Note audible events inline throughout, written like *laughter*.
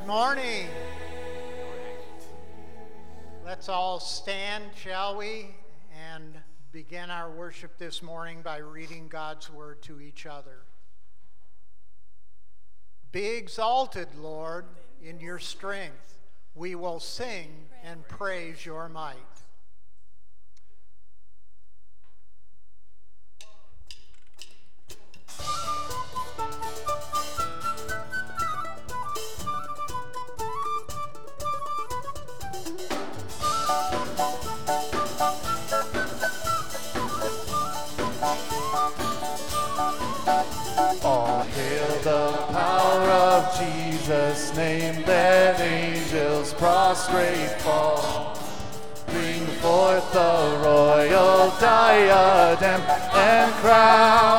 Good morning. Let's all stand, shall we, and begin our worship this morning by reading God's word to each other. Be exalted, Lord, in your strength. We will sing and praise your might. Bring forth the royal diadem and crown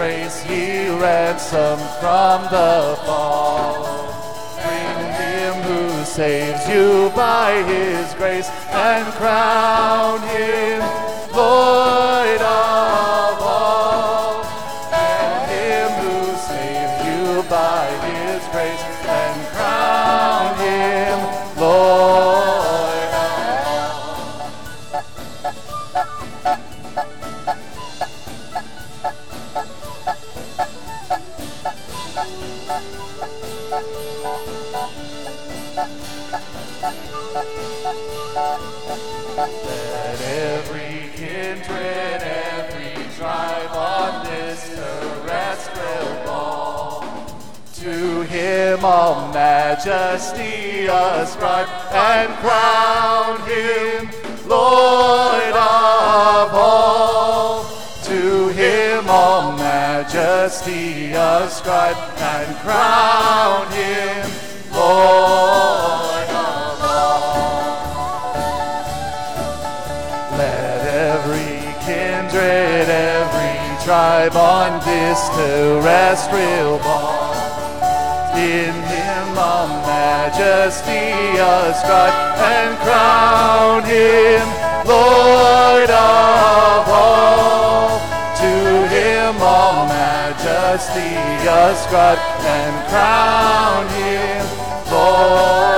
Israel's race, ye ransomed from the fall. Bring him who saves you by his grace and crown him all majesty ascribe and crown him Lord of all. To him all majesty ascribe and crown him Lord of all. Let every kindred, every tribe on this terrestrial ball in him all majesty ascribe and crown him Lord of all. To him all majesty ascribe and crown him Lord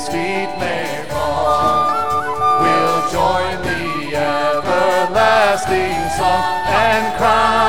at his feet may fall. We'll join the everlasting song and crown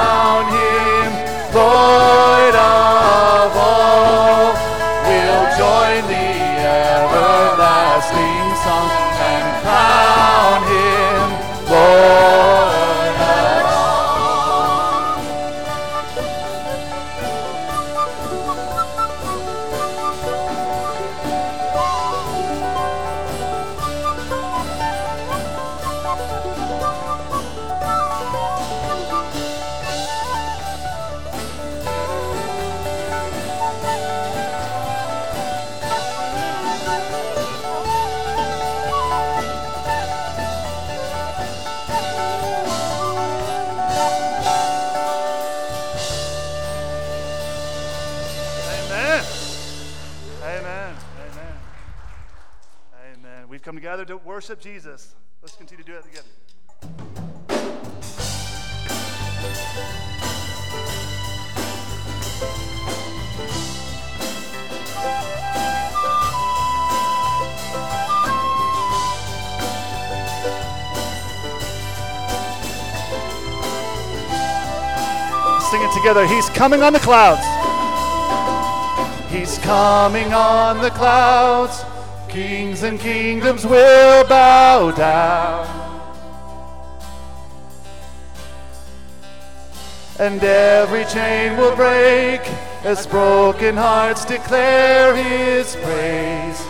worship Jesus. Let's continue to do that together. Sing it together. He's coming on the clouds. He's coming on the clouds. Kings and kingdoms will bow down. And every chain will break as broken hearts declare his praise.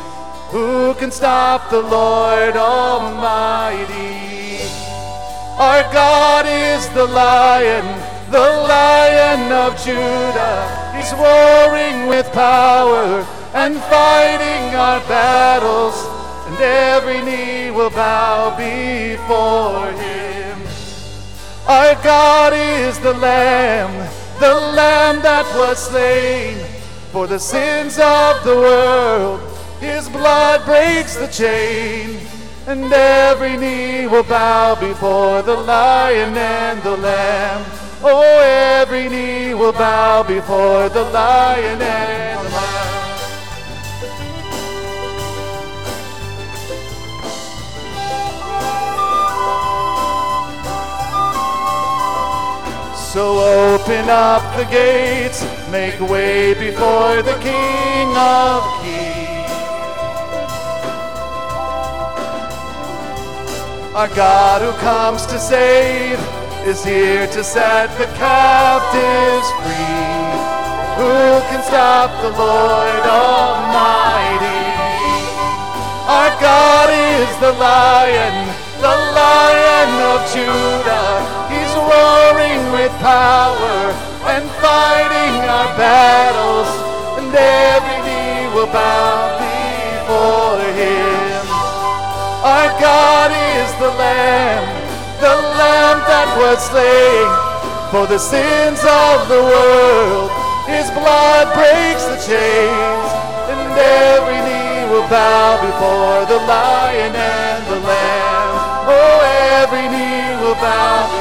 Who can stop the Lord Almighty? Our God is the lion, the lion of Judah. He's warring with power and fighting our battles, and every knee will bow before him. Our God is the lamb, the lamb that was slain for the sins of the world. His blood breaks the chain and every knee will bow before the lion and the lamb. Oh, every knee will bow before the lion and So open up the gates, make way before the King of Kings. Our God who comes to save is here to set the captives free. Who can stop the Lord Almighty? Our God is the lion, the lion of Judah. Roaring with power and fighting our battles, and every knee will bow before him. Our God is the Lamb, the Lamb that was slain for the sins of the world. His blood breaks the chains, and every knee will bow before the Lion and the Lamb. Oh, every knee will bow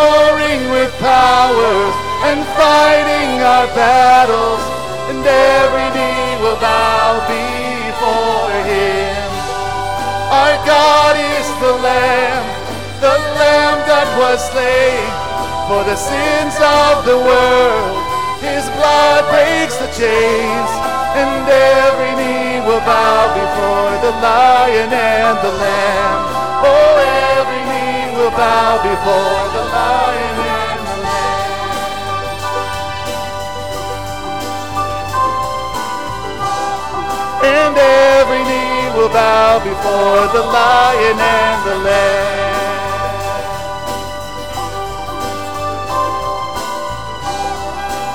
He's roaring with power and fighting our battles, and every knee will bow before him. Our God is the Lamb, the Lamb that was slain for the sins of the world. His blood breaks the chains, and every knee will bow before the Lion and the Lamb. Oh, bow before the Lion and the lamb. and every knee will bow before the lion and the lamb.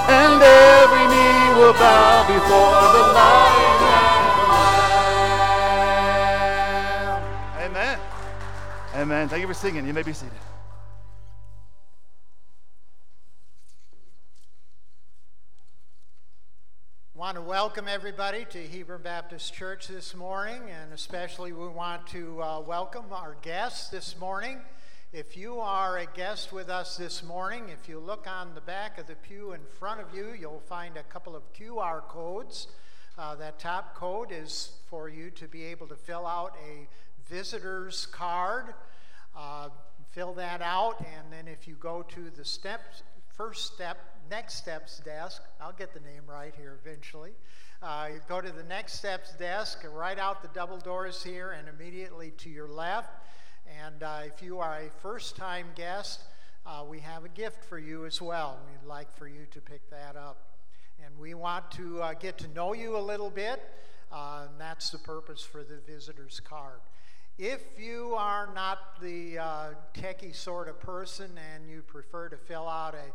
And every knee will bow before the lion Amen. Thank you for singing. You may be seated. want to welcome everybody to Hebron Baptist Church this morning, and especially we want to uh, welcome our guests this morning. If you are a guest with us this morning, if you look on the back of the pew in front of you, you'll find a couple of QR codes. Uh, that top code is for you to be able to fill out a visitor's card. Uh, fill that out, and then if you go to the steps, first step Next Steps desk. I'll get the name right here eventually. Uh, you go to the Next Steps desk, right out the double doors here, and immediately to your left. And uh, if you are a first time guest, uh, we have a gift for you as well. We'd like for you to pick that up. And we want to uh, get to know you a little bit, uh, and that's the purpose for the visitor's card. If you are not the uh, techie sort of person and you prefer to fill out a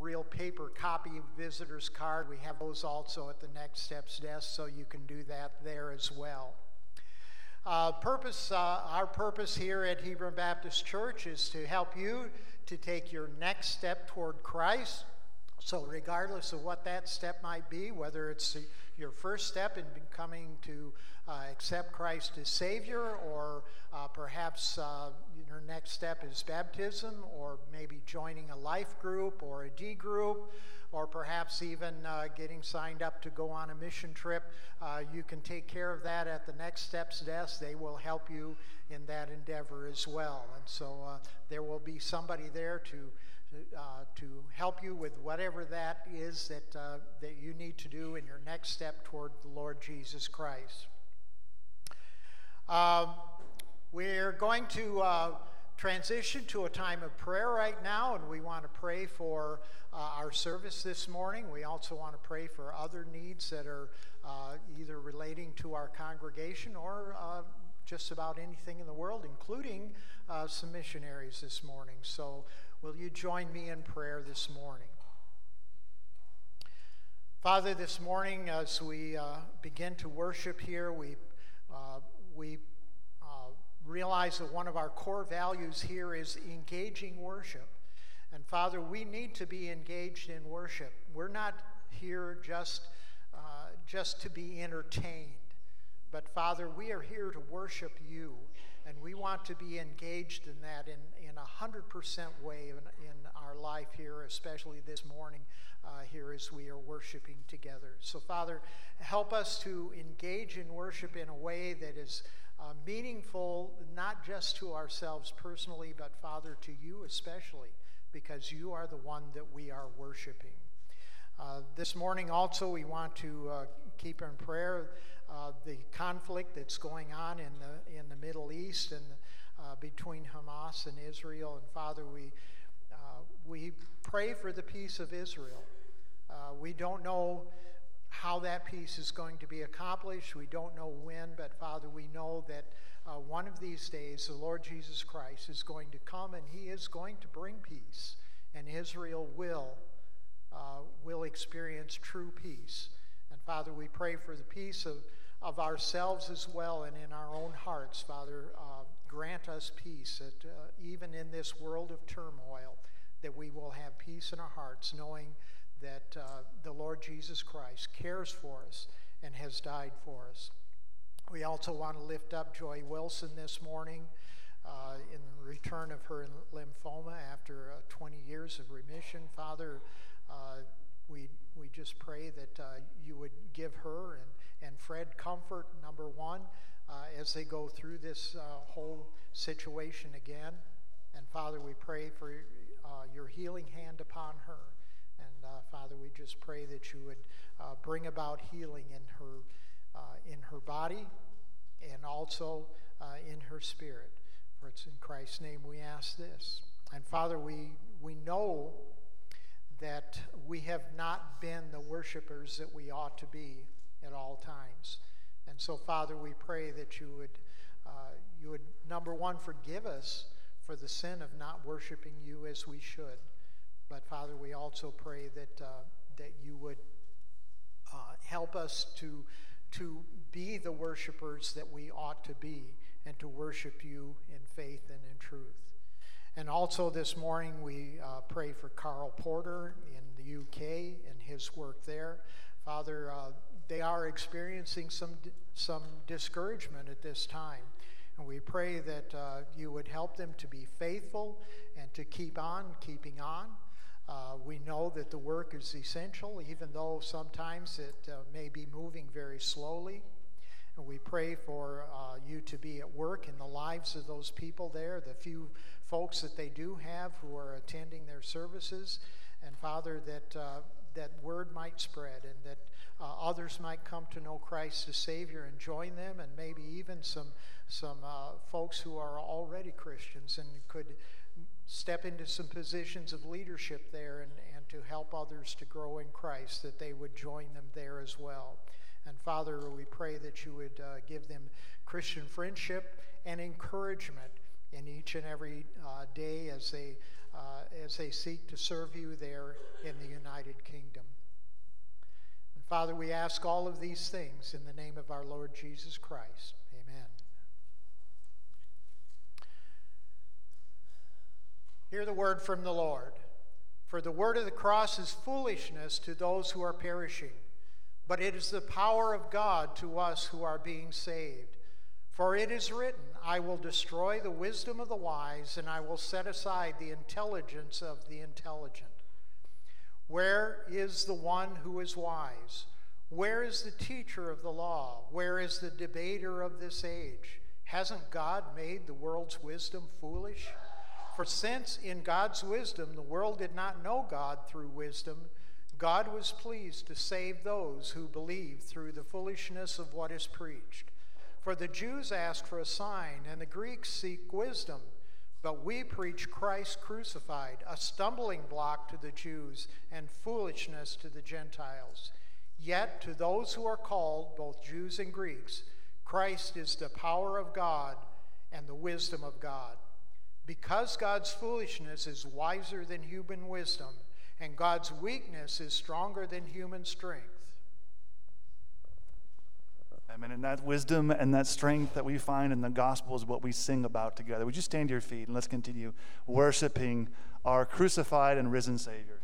real paper copy visitor's card. We have those also at the Next Steps desk, so you can do that there as well. Uh, purpose, uh, our purpose here at Hebron Baptist Church is to help you to take your next step toward Christ. So, regardless of what that step might be, whether it's your first step in coming to uh, accept Christ as Savior, or uh, perhaps uh, your next step is baptism, or maybe joining a life group or a D group, or perhaps even uh, getting signed up to go on a mission trip, uh, you can take care of that at the Next Steps desk. They will help you in that endeavor as well. And so uh, there will be somebody there to. Uh, to help you with whatever that is that, uh, that you need to do in your next step toward the Lord Jesus Christ. Um, we're going to uh, transition to a time of prayer right now, and we want to pray for uh, our service this morning. We also want to pray for other needs that are uh, either relating to our congregation or just about anything in the world, including some missionaries this morning. So, will you join me in prayer this morning? Father, this morning as we uh, begin to worship here, we, uh, we realize that one of our core values here is engaging worship. And Father, we need to be engaged in worship. We're not here just, uh, just to be entertained. But Father, we are here to worship you. And we want to be engaged in that in, in a 100% way in, in our life here, especially this morning uh, here as we are worshiping together. So, Father, help us to engage in worship in a way that is uh, meaningful not just to ourselves personally, but Father, to you especially, because you are the one that we are worshiping. Uh, this morning, also, we want to uh, keep in prayer uh, the conflict that's going on in the in the Middle East and uh, between Hamas and Israel. And Father, we uh, we pray for the peace of Israel. we don't know how that peace is going to be accomplished. We don't know when, but Father, we know that uh, one of these days the Lord Jesus Christ is going to come and he is going to bring peace, and Israel will, uh, will experience true peace. And Father, we pray for the peace of, of ourselves as well and in our own hearts. Father, uh, grant us peace that uh, even in this world of turmoil, that we will have peace in our hearts, knowing that uh, the Lord Jesus Christ cares for us and has died for us. We also want to lift up Joy Wilson this morning uh, in the return of her lymphoma after uh, 20 years of remission. Father, uh, we, we just pray that uh, you would give her and, and Fred comfort, number one, as they go through this whole situation again. And Father, we pray for your healing hand upon her. Uh, Father, we just pray that you would uh, bring about healing in her, uh, in her body and also uh, in her spirit. For it's in Christ's name we ask this. And Father, we, we know that we have not been the worshipers that we ought to be at all times. And so, Father, we pray that you would, uh, you would, number one, forgive us for the sin of not worshiping you as we should. But Father, we also pray that, uh, that you would uh, help us to, to be the worshipers that we ought to be and to worship you in faith and in truth. And also this morning, we uh, pray for Carl Porter in the UK and his work there. Father, uh, they are experiencing some, some discouragement at this time. And we pray that uh, you would help them to be faithful and to keep on keeping on. Uh, we know that the work is essential, even though sometimes it uh, may be moving very slowly. And we pray for uh, you to be at work in the lives of those people there, the few folks that they do have who are attending their services. And Father, that, uh, that word might spread and that uh, others might come to know Christ as Savior and join them, and maybe even some, some uh, folks who are already Christians and could step into some positions of leadership there and, and to help others to grow in Christ, that they would join them there as well. And Father, we pray that you would uh, give them Christian friendship and encouragement in each and every uh, day as they, uh, as they seek to serve you there in the United Kingdom. Father, we ask all of these things in the name of our Lord Jesus Christ. Amen. Hear the word from the Lord. For the word of the cross is foolishness to those who are perishing, but it is the power of God to us who are being saved. For it is written, I will destroy the wisdom of the wise, and I will set aside the intelligence of the intelligent. Where is the one who is wise? Where is the teacher of the law? Where is the debater of this age? Hasn't God made the world's wisdom foolish? For since in God's wisdom the world did not know God through wisdom, God was pleased to save those who believe through the foolishness of what is preached. For the Jews ask for a sign, and the Greeks seek wisdom. But we preach Christ crucified, a stumbling block to the Jews and foolishness to the Gentiles. Yet to those who are called, both Jews and Greeks, Christ is the power of God and the wisdom of God. Because God's foolishness is wiser than human wisdom, and God's weakness is stronger than human strength. Amen. And that wisdom and that strength that we find in the gospel is what we sing about together. Would you stand to your feet and let's continue worshiping our crucified and risen Savior?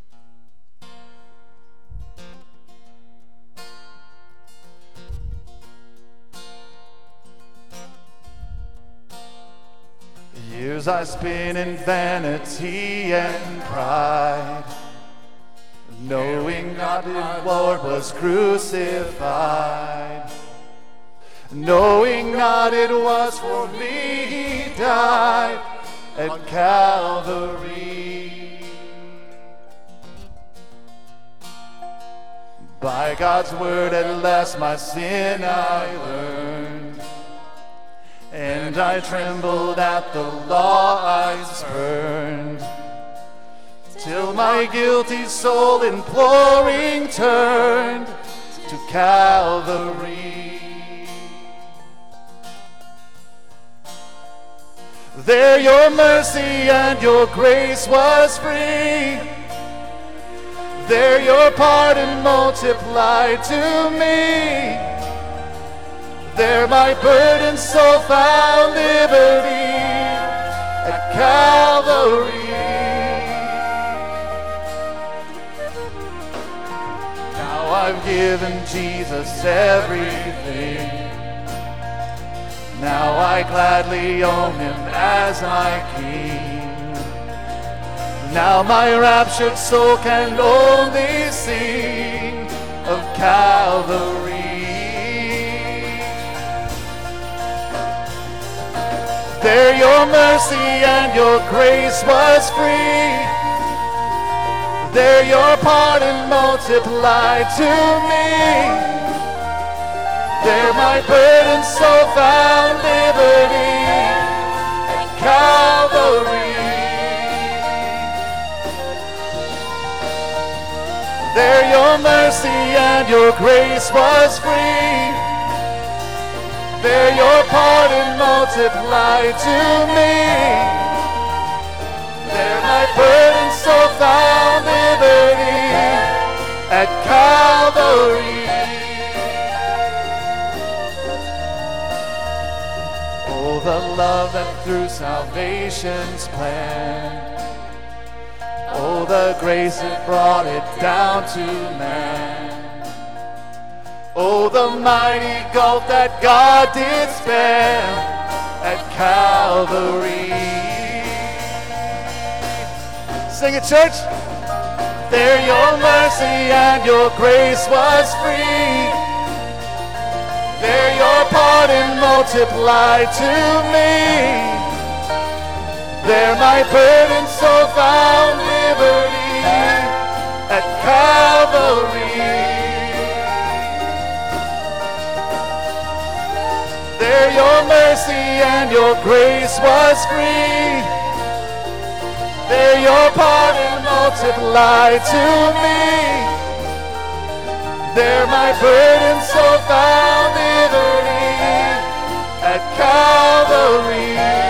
Years I spent in vanity and pride, knowing not my Lord was crucified, knowing not it was for me he died at Calvary. By God's word at last my sin I learned. And I trembled at the law I spurned, till my guilty soul imploring turned to Calvary. There your mercy and your grace was free. There your pardon multiplied to me. There my burden so found liberty at Calvary. Now I've given Jesus everything. Now I gladly own him as my king. Now my raptured soul can only sing of Calvary. There your mercy and your grace was free. There your pardon multiplied to me. There my burden so found liberty at Calvary. There your mercy and your grace was free. There your pardon multiplied to me. There my burden so found liberty at Calvary. The love that through salvation's plan. Oh, the grace that brought it down to man. Oh, the mighty gulf that God did span at Calvary. Sing it, church. There your mercy and your grace was free. There your pardon multiplied to me. There my burden so found liberty at Calvary. There your mercy and your grace was free. There your pardon multiplied to me. There my burden so found at Calvary.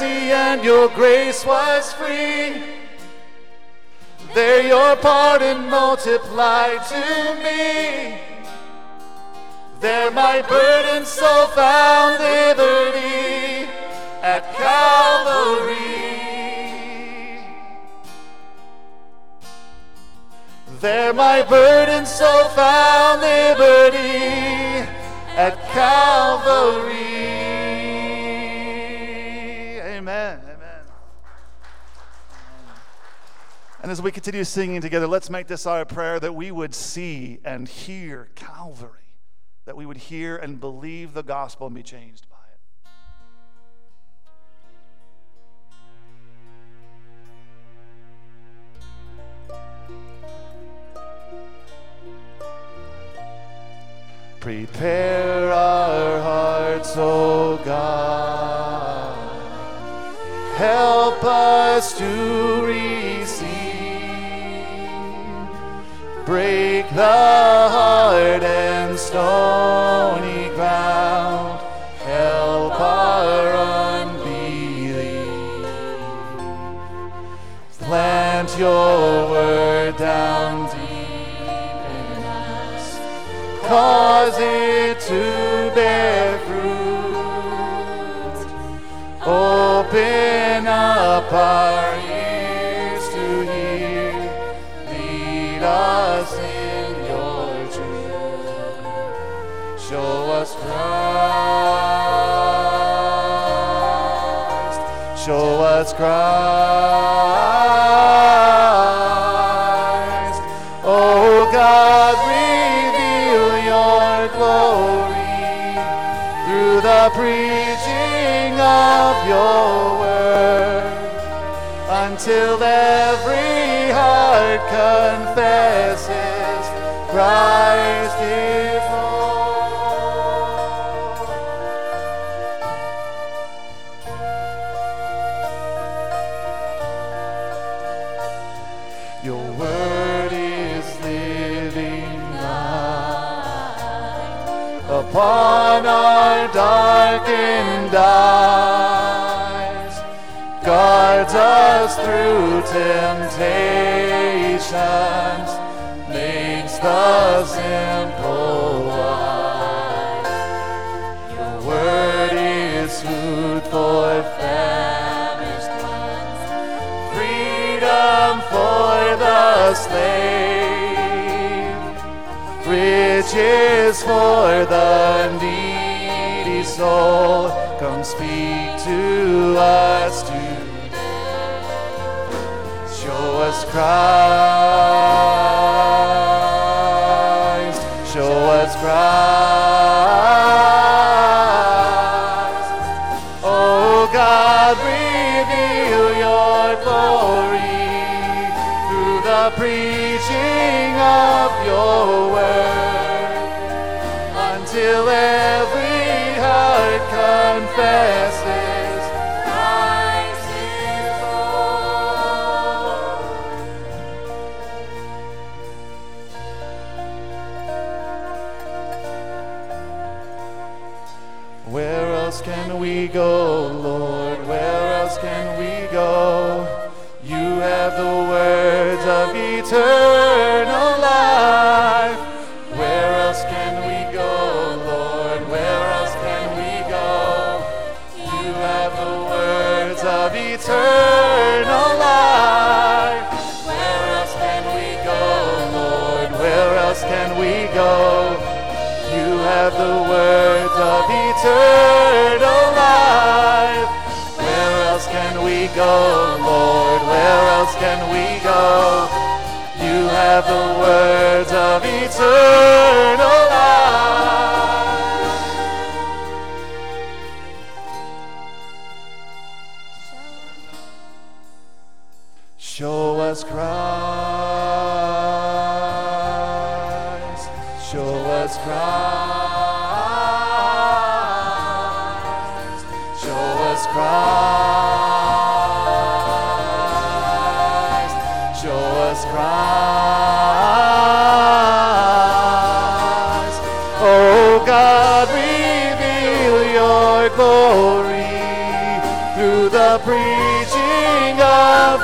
Mercy and your grace was free. There your pardon multiplied to me. There my burden so found liberty at Calvary. There my burdened soul found liberty at Calvary. And as we continue singing together, let's make this our prayer that we would see and hear Calvary, that we would hear and believe the gospel and be changed by it. Prepare our hearts, O God. Help us to receive. Break the hard and stony ground. Help our unbelief. Plant your word down deep in us. Cause it to bear fruit. Open up our us in your truth. Show us Christ. Show us Christ. Oh God, reveal your glory through the preaching of your word until every confesses Christ is Lord. Your word is living light upon our darkened eyes, guards us through temptations, makes the simple wise. Your word is food for famished ones freedom for the slave, riches for the needy soul. Come speak to us Christ. Show us Christ. Oh God, reveal your glory through the preaching of your word until every heart confesses the words of eternal life. Where else can we go, Lord? Where else can we go? You have the words of eternal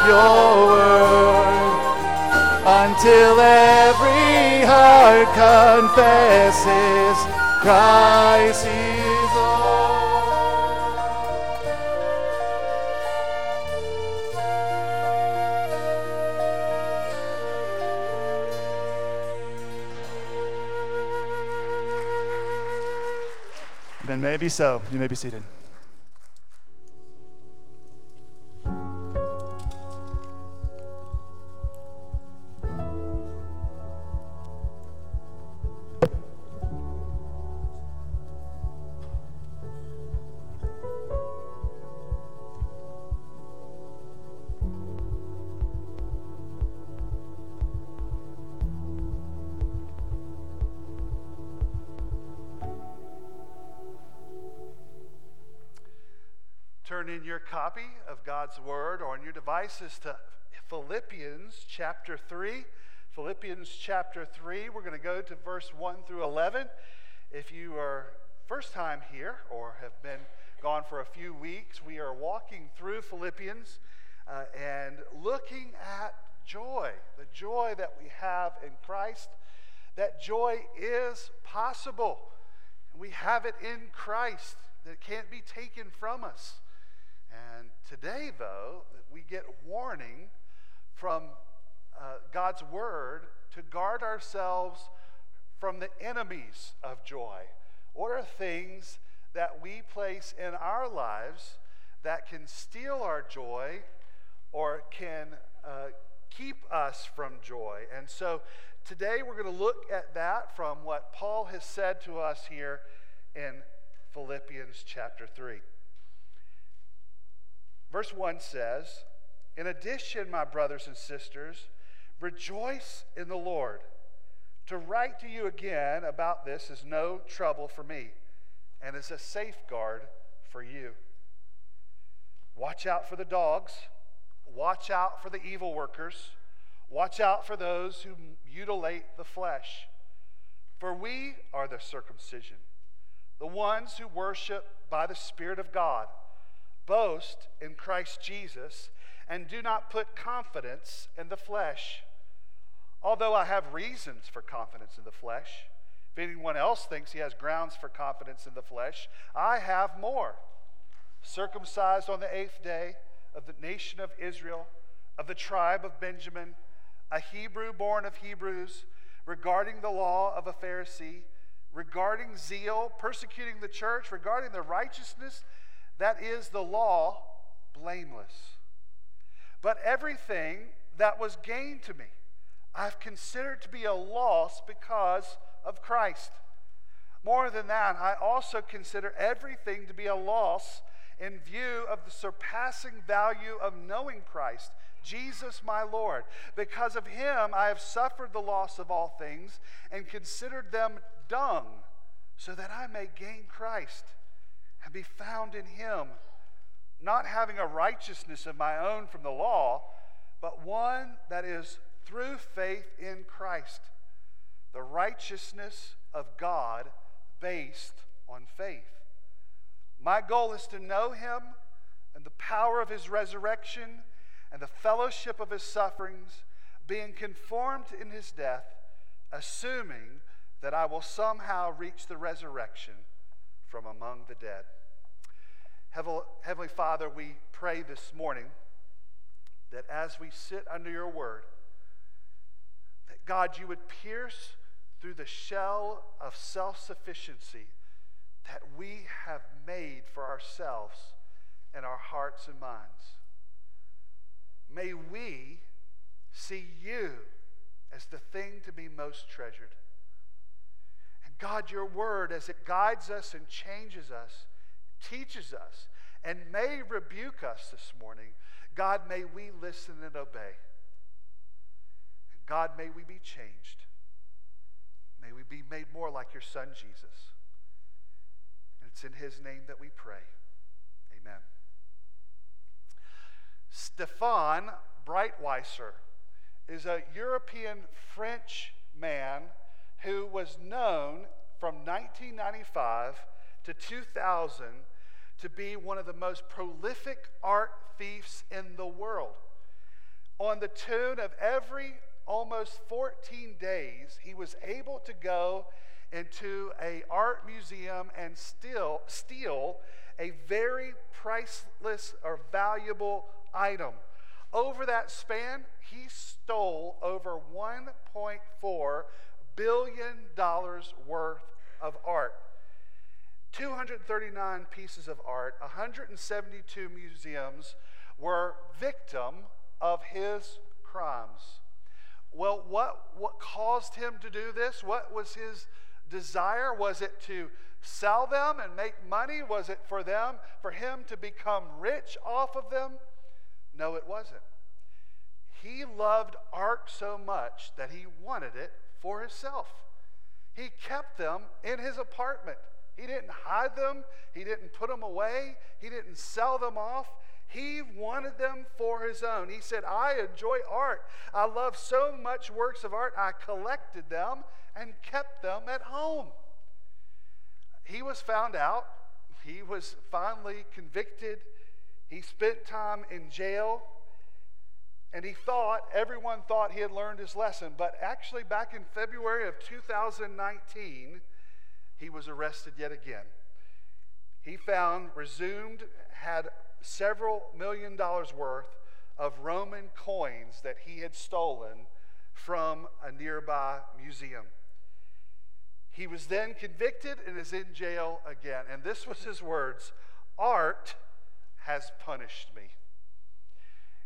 your word until every heart confesses Christ is Lord. Then maybe so. You may be seated. Turn in your copy of God's Word or on your devices to Philippians chapter 3. Philippians chapter 3, we're going to go to verse 1 through 11. If you are first time here or have been gone for a few weeks, we are walking through Philippians uh, and looking at joy, the joy that we have in Christ. That joy is possible. We have it in Christ that can't be taken from us. And today, though, we get warning from uh, God's word to guard ourselves from the enemies of joy. What are things that we place in our lives that can steal our joy or can uh, keep us from joy? And so today we're going to look at that from what Paul has said to us here in Philippians chapter 3. Verse 1 says, In addition, my brothers and sisters, rejoice in the Lord. To write to you again about this is no trouble for me and is a safeguard for you. Watch out for the dogs, watch out for the evil workers, watch out for those who mutilate the flesh. For we are the circumcision, the ones who worship by the Spirit of God boast in Christ Jesus and do not put confidence in the flesh. Although I have reasons for confidence in the flesh, if anyone else thinks he has grounds for confidence in the flesh, I have more. Circumcised on the eighth day of the nation of Israel, of the tribe of Benjamin, a Hebrew born of Hebrews, regarding the law of a Pharisee, regarding zeal, persecuting the church, regarding the righteousness that is the law, blameless. But everything that was gained to me, I've considered to be a loss because of Christ. More than that, I also consider everything to be a loss in view of the surpassing value of knowing Christ, Jesus my Lord. Because of him, I have suffered the loss of all things and considered them dung, so that I may gain Christ be found in him, not having a righteousness of my own from the law, but one that is through faith in Christ, the righteousness of God based on faith. My goal is to know him and the power of his resurrection and the fellowship of his sufferings, being conformed in his death, assuming that I will somehow reach the resurrection from among the dead. Heavenly Father, we pray this morning that as we sit under your word, that God, you would pierce through the shell of self sufficiency that we have made for ourselves in our hearts and minds. May we see you as the thing to be most treasured. And God, your word, as it guides us and changes us, teaches us, and may rebuke us this morning, God, may we listen and obey. God, may we be changed. May we be made more like your Son, Jesus. And it's in his name that we pray. Amen. Stefan Breitwieser is a European French man who was known from 1995 to 2000 to be one of the most prolific art thieves in the world. On the tune of every almost 14 days, he was able to go into a art museum and still steal a very priceless or valuable item. Over that span, he stole over 1.4 billion dollars worth of art. 239 pieces of art, 172 museums were victim of his crimes. Well, what, what caused him to do this? What was his desire? Was it to sell them and make money? Was it for them, for him to become rich off of them? No, it wasn't. He loved art so much that he wanted it for himself. He kept them in his apartment. He didn't hide them, he didn't put them away, he didn't sell them off. He wanted them for his own. He said, I enjoy art. I love so much works of art. I collected them and kept them at home. He was found out. He was finally convicted. He spent time in jail. And he thought, everyone thought he had learned his lesson. But actually, back in February of 2019, he was arrested yet again. He found, resumed, had several million dollars worth of Roman coins that he had stolen from a nearby museum. He was then convicted and is in jail again. And this was his words Art has punished me.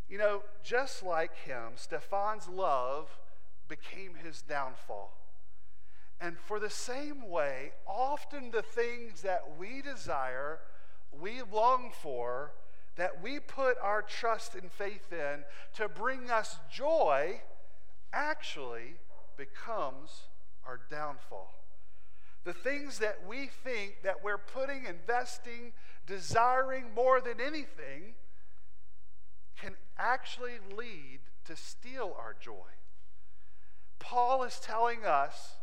You know, just like him, Stefan's love became his downfall. And for the same way, often the things that we desire, we long for, that we put our trust and faith in to bring us joy, actually becomes our downfall. The things that we think that we're putting, investing, desiring more than anything can actually lead to steal our joy. Paul is telling us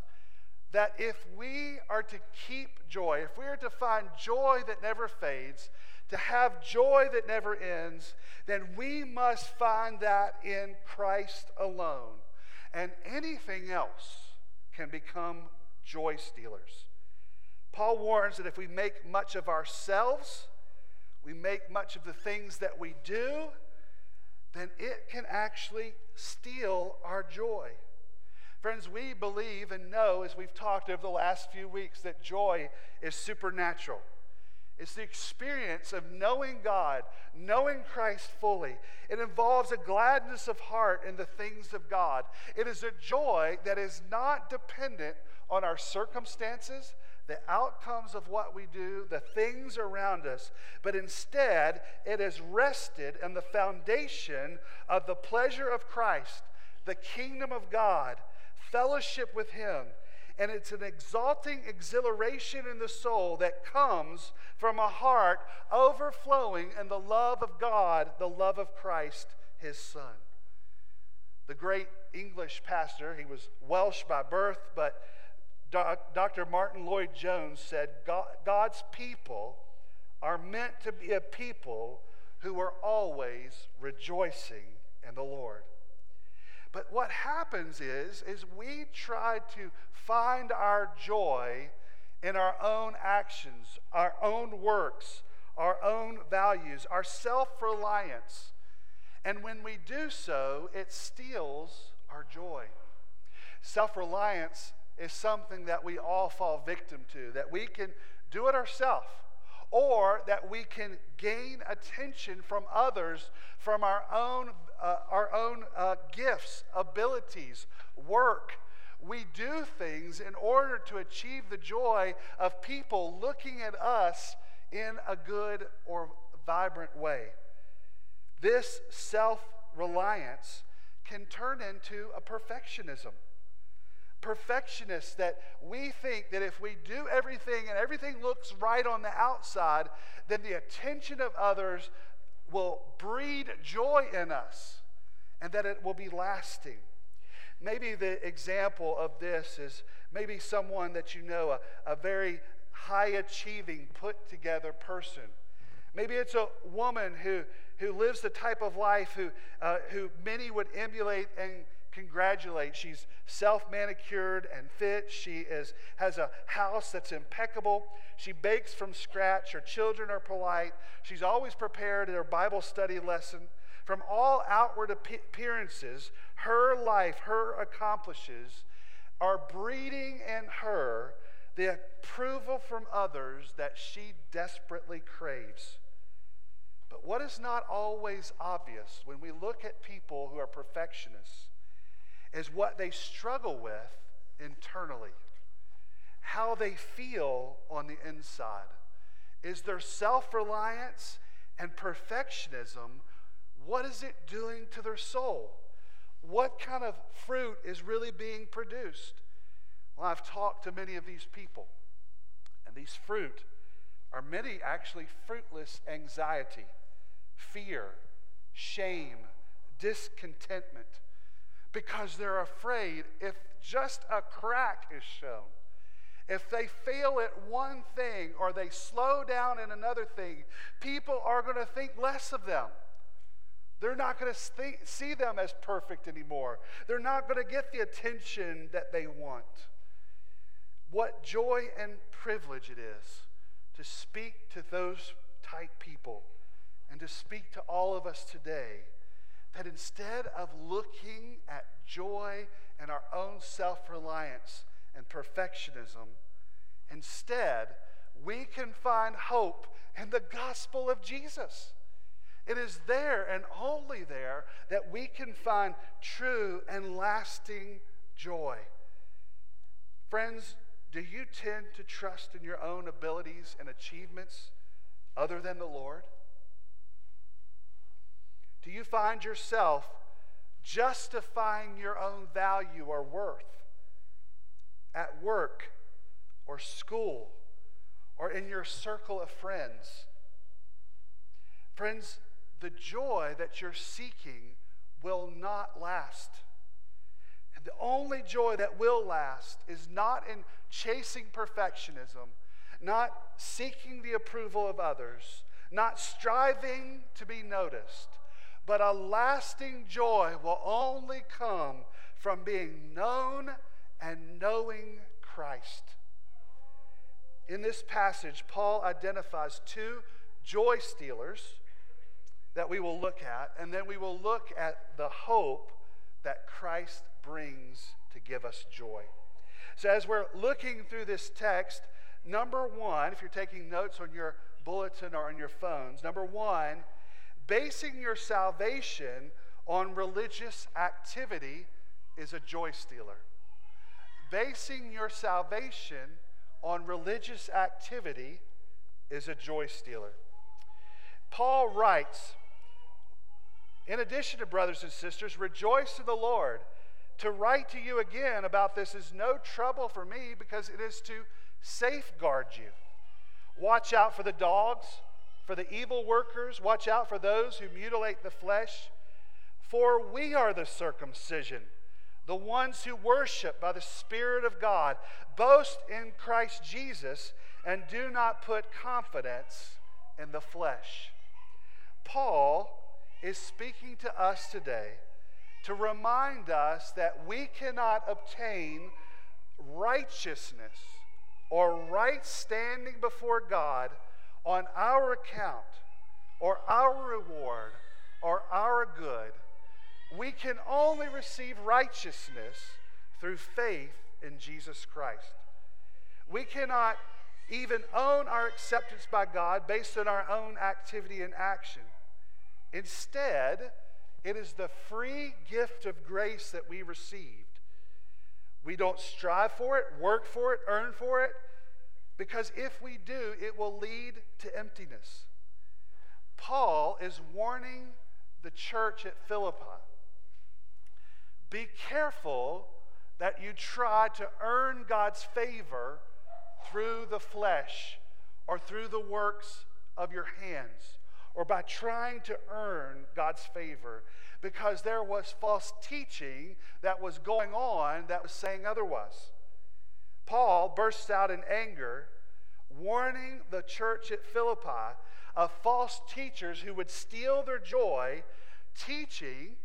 that if we are to keep joy, if we are to find joy that never fades, to have joy that never ends, then we must find that in Christ alone. And anything else can become joy stealers. Paul warns that if we make much of ourselves, we make much of the things that we do, then it can actually steal our joy. Friends, we believe and know, as we've talked over the last few weeks, that joy is supernatural. It's the experience of knowing God, knowing Christ fully. It involves a gladness of heart in the things of God. It is a joy that is not dependent on our circumstances, the outcomes of what we do, the things around us, but instead it is rested in the foundation of the pleasure of Christ, the kingdom of God, fellowship with Him. And it's an exalting exhilaration in the soul that comes from a heart overflowing in the love of God, the love of Christ, His Son. The great English pastor, he was Welsh by birth, but Dr. Martyn Lloyd-Jones said God's people are meant to be a people who are always rejoicing in the Lord. But what happens is, is we try to find our joy in our own actions, our own works, our own values, our self-reliance. And when we do so, it steals our joy. Self-reliance is something that we all fall victim to, that we can do it ourselves, or that we can gain attention from others from our own, uh, our own uh, gifts, abilities, work. We do things in order to achieve the joy of people looking at us in a good or vibrant way. This self reliance can turn into a perfectionism perfectionists that we think that if we do everything and everything looks right on the outside, then the attention of others will breed joy in us and that it will be lasting. Maybe the example of this is maybe someone that you know, a, a very high achieving, put together person. Maybe it's a woman who, who lives the type of life who, uh, who many would emulate and congratulate. She's self manicured and fit. She is, has a house that's impeccable. She bakes from scratch. Her children are polite. She's always prepared at her Bible study lesson. From all outward appearances, her life, her accomplishes, are breeding in her the approval from others that she desperately craves. But what is not always obvious when we look at people who are perfectionists is what they struggle with internally, how they feel on the inside. Is their self reliance and perfectionism, what is it doing to their soul? What kind of fruit is really being produced? Well, I've talked to many of these people, and these fruit are many actually fruitless anxiety, fear, shame, discontentment because they're afraid if just a crack is shown, if they fail at one thing or they slow down in another thing, people are going to think less of them. They're not going to see them as perfect anymore. They're not going to get the attention that they want. What joy and privilege it is to speak to those type people and to speak to all of us today that instead of looking at joy and our own self reliance and perfectionism, instead, we can find hope in the gospel of Jesus. It is there and only there that we can find true and lasting joy. Friends, do you tend to trust in your own abilities and achievements other than the Lord? Do you find yourself justifying your own value or worth at work or school or in your circle of friends? Friends, the joy that you're seeking will not last. And the only joy that will last is not in chasing perfectionism, not seeking the approval of others, not striving to be noticed, but a lasting joy will only come from being known and knowing Christ. In this passage, Paul identifies two joy stealers that we will look at, and then we will look at the hope that Christ brings to give us joy. So, as we're looking through this text, number one, if you're taking notes on your bulletin or on your phones, number one, basing your salvation on religious activity is a joy stealer. Basing your salvation on religious activity is a joy stealer. Paul writes, in addition to brothers and sisters, rejoice in the Lord. To write to you again about this is no trouble for me because it is to safeguard you. Watch out for the dogs for the evil workers, watch out for those who mutilate the flesh. For we are the circumcision, the ones who worship by the Spirit of God, boast in Christ Jesus, and do not put confidence in the flesh. Paul is speaking to us today to remind us that we cannot obtain righteousness or right standing before God on our account or our reward or our good. We can only receive righteousness through faith in Jesus Christ. We cannot even own our acceptance by God based on our own activity and action. Instead, it is the free gift of grace that we received. We don't strive for it, work for it, earn for it. Because if we do, it will lead to emptiness. Paul is warning the church at Philippi be careful that you try to earn God's favor through the flesh or through the works of your hands or by trying to earn God's favor because there was false teaching that was going on that was saying otherwise. Paul bursts out in anger, warning the church at Philippi of false teachers who would steal their joy, teaching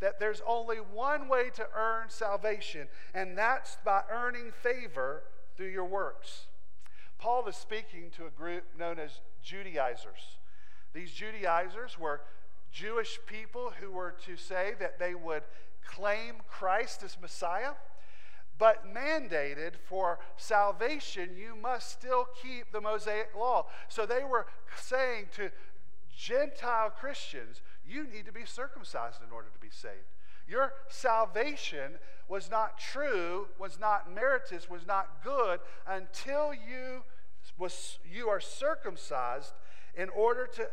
that there's only one way to earn salvation, and that's by earning favor through your works. Paul is speaking to a group known as Judaizers. These Judaizers were Jewish people who were to say that they would claim Christ as Messiah, but mandated for salvation, you must still keep the Mosaic law. So they were saying to Gentile Christians, you need to be circumcised in order to be saved. Your salvation was not true, was not meritorious, was not good until you, was, you are circumcised in order to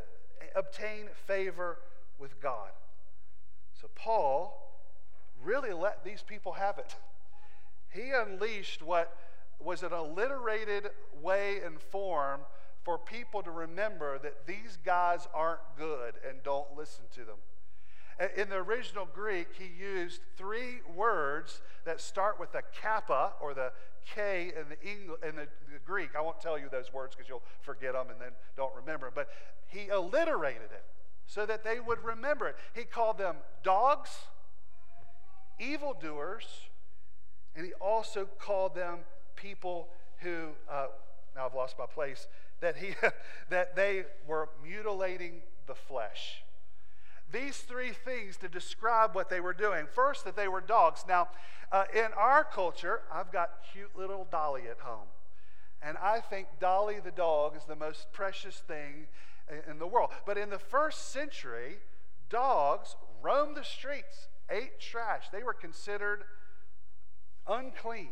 obtain favor with God. So Paul really let these people have it. He unleashed what was an alliterated way and form for people to remember that these guys aren't good and don't listen to them. In the original Greek, he used three words that start with a kappa or the K in the, in the, the Greek. I won't tell you those words because you'll forget them and then don't remember. But he alliterated it so that they would remember it. He called them dogs, evildoers, and he also called them people who, uh, now I've lost my place, that, he, *laughs* that they were mutilating the flesh. These three things to describe what they were doing. First, that they were dogs. Now, uh, in our culture, I've got cute little Dolly at home. And I think Dolly the dog is the most precious thing in the world. But in the first century, dogs roamed the streets, ate trash. They were considered unclean.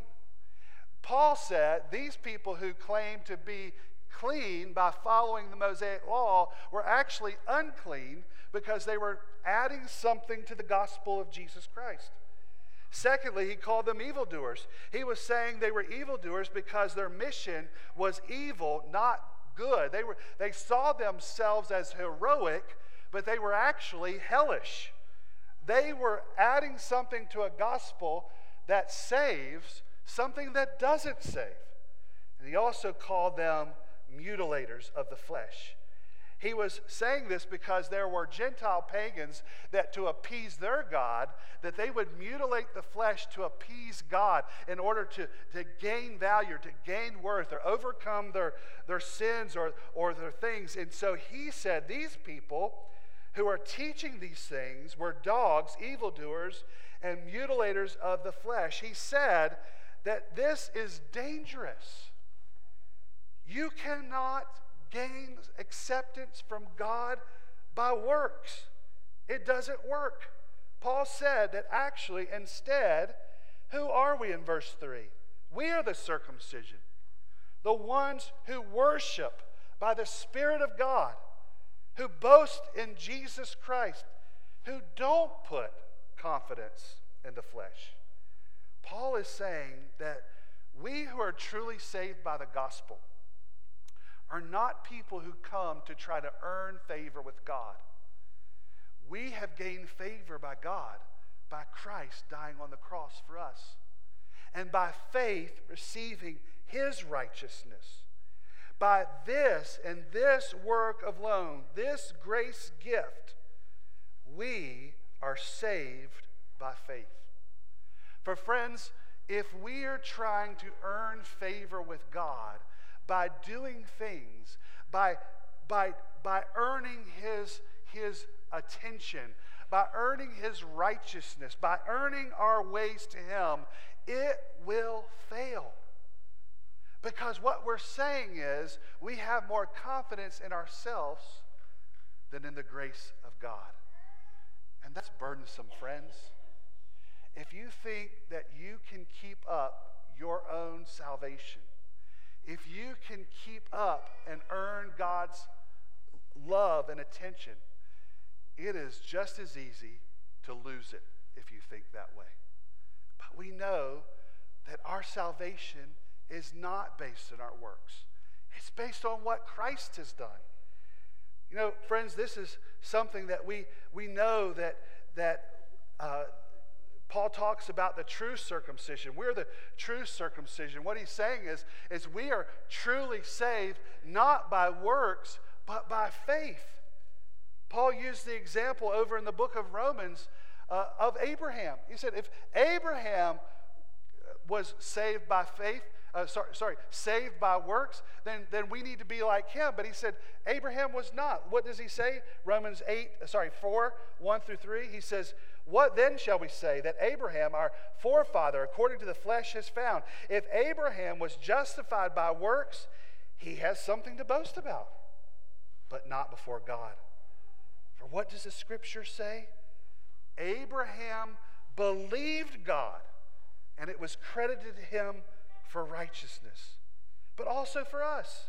Paul said these people who claimed to be clean by following the Mosaic law were actually unclean because they were adding something to the gospel of Jesus Christ. Secondly, he called them evildoers. He was saying they were evildoers because their mission was evil, not good. They, were, they saw themselves as heroic, but they were actually hellish. They were adding something to a gospel that saves something that doesn't save. And he also called them mutilators of the flesh. He was saying this because there were Gentile pagans that to appease their God, that they would mutilate the flesh to appease God in order to, to gain value, to gain worth, or overcome their, their sins or, or their things. And so he said, These people who are teaching these things were dogs, evildoers, and mutilators of the flesh. He said that this is dangerous. You cannot gain acceptance from God by works. It doesn't work. Paul said that actually, instead, who are we in verse 3? We are the circumcision, the ones who worship by the Spirit of God, who boast in Jesus Christ, who don't put confidence in the flesh. Paul is saying that we who are truly saved by the gospel, are not people who come to try to earn favor with God. We have gained favor by God by Christ dying on the cross for us, and by faith receiving his righteousness. By this and this work alone, this grace gift, we are saved by faith. For friends, if we are trying to earn favor with God, by doing things, by, by, by earning his, his attention, by earning his righteousness, by earning our ways to him, it will fail. Because what we're saying is we have more confidence in ourselves than in the grace of God. That's burdensome, friends. If you think that you can keep up your own salvation, if you can keep up and earn God's love and attention, it is just as easy to lose it if you think that way. But we know that our salvation is not based on our works, it's based on what Christ has done. You know, friends, this is something that we, we know that, that uh, Paul talks about the true circumcision. We're the true circumcision. What he's saying is, is we are truly saved not by works, but by faith. Paul used the example over in the book of Romans uh, of Abraham. He said, if Abraham was saved by faith, uh, sorry, sorry, saved by works, then, then we need to be like him. But he said, Abraham was not. What does he say? Romans 8, uh, sorry, 4, 1 through 3. He says, What then shall we say that Abraham, our forefather, according to the flesh, has found? If Abraham was justified by works, he has something to boast about, but not before God. For what does the scripture say? Abraham believed God, and it was credited to him for righteousness, but also for us.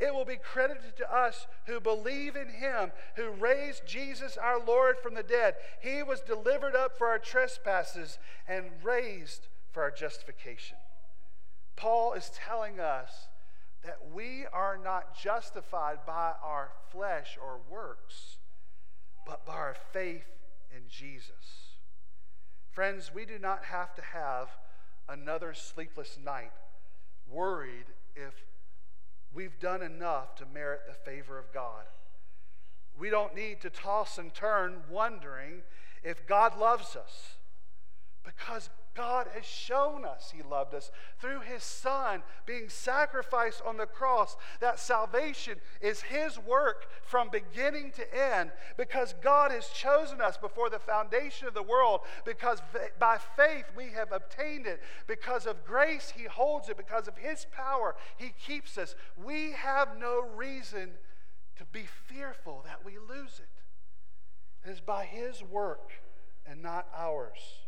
It will be credited to us who believe in him, who raised Jesus our Lord from the dead. He was delivered up for our trespasses and raised for our justification. Paul is telling us that we are not justified by our flesh or works, but by our faith in Jesus. Friends, we do not have to have another sleepless night worried if we've done enough to merit the favor of God. We don't need to toss and turn wondering if God loves us because God has shown us He loved us through His Son being sacrificed on the cross. That salvation is His work from beginning to end because God has chosen us before the foundation of the world. Because by faith we have obtained it. Because of grace He holds it. Because of His power He keeps us. We have no reason to be fearful that we lose it. It is by His work and not ours.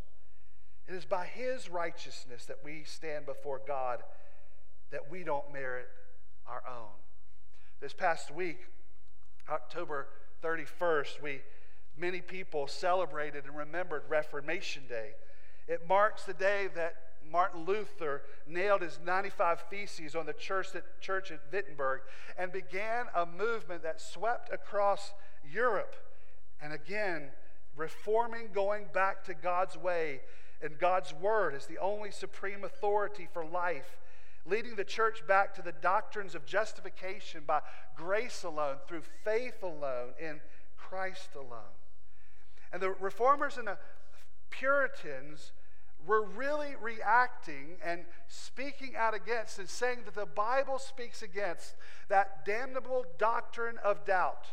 It is by His righteousness that we stand before God that we don't merit our own. This past week, October 31st, we many people celebrated and remembered Reformation Day. It marks the day that Martin Luther nailed his 95 Theses on the church, that, church at Wittenberg and began a movement that swept across Europe. And again, reforming, going back to God's way and God's Word is the only supreme authority for life, leading the church back to the doctrines of justification by grace alone, through faith alone, in Christ alone. And the reformers and the Puritans were really reacting and speaking out against and saying that the Bible speaks against that damnable doctrine of doubt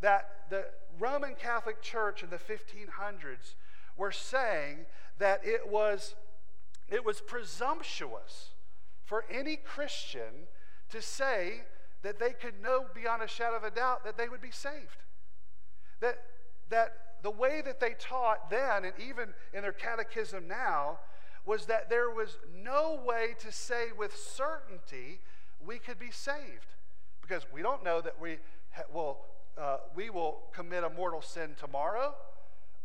that the Roman Catholic Church in the 1500s were saying that it was, it was presumptuous for any Christian to say that they could know beyond a shadow of a doubt that they would be saved. That, that the way that they taught then, and even in their catechism now, was that there was no way to say with certainty we could be saved. Because we don't know that we will, uh, we will commit a mortal sin tomorrow.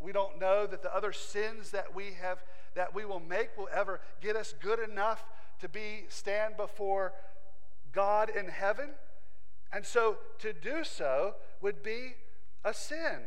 We don't know that the other sins that we have that we will make will ever get us good enough to be stand before God in heaven. And so to do so would be a sin.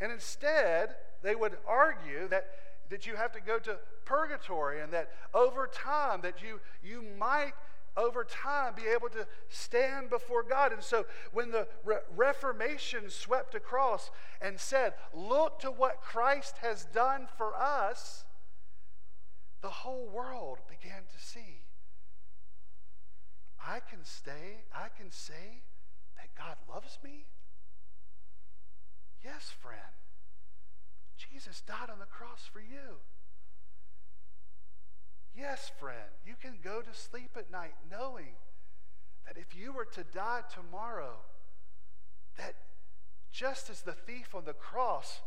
And instead, they would argue that, that you have to go to purgatory and that over time that you, you might over time be able to stand before God. And so when the Re- Reformation swept across and said, Look to what Christ has done for us, the whole world began to see. I can stay, I can say that God loves me. Yes, friend. Jesus died on the cross for you. Yes, friend, you can go to sleep at night knowing that if you were to die tomorrow, that just as the thief on the cross,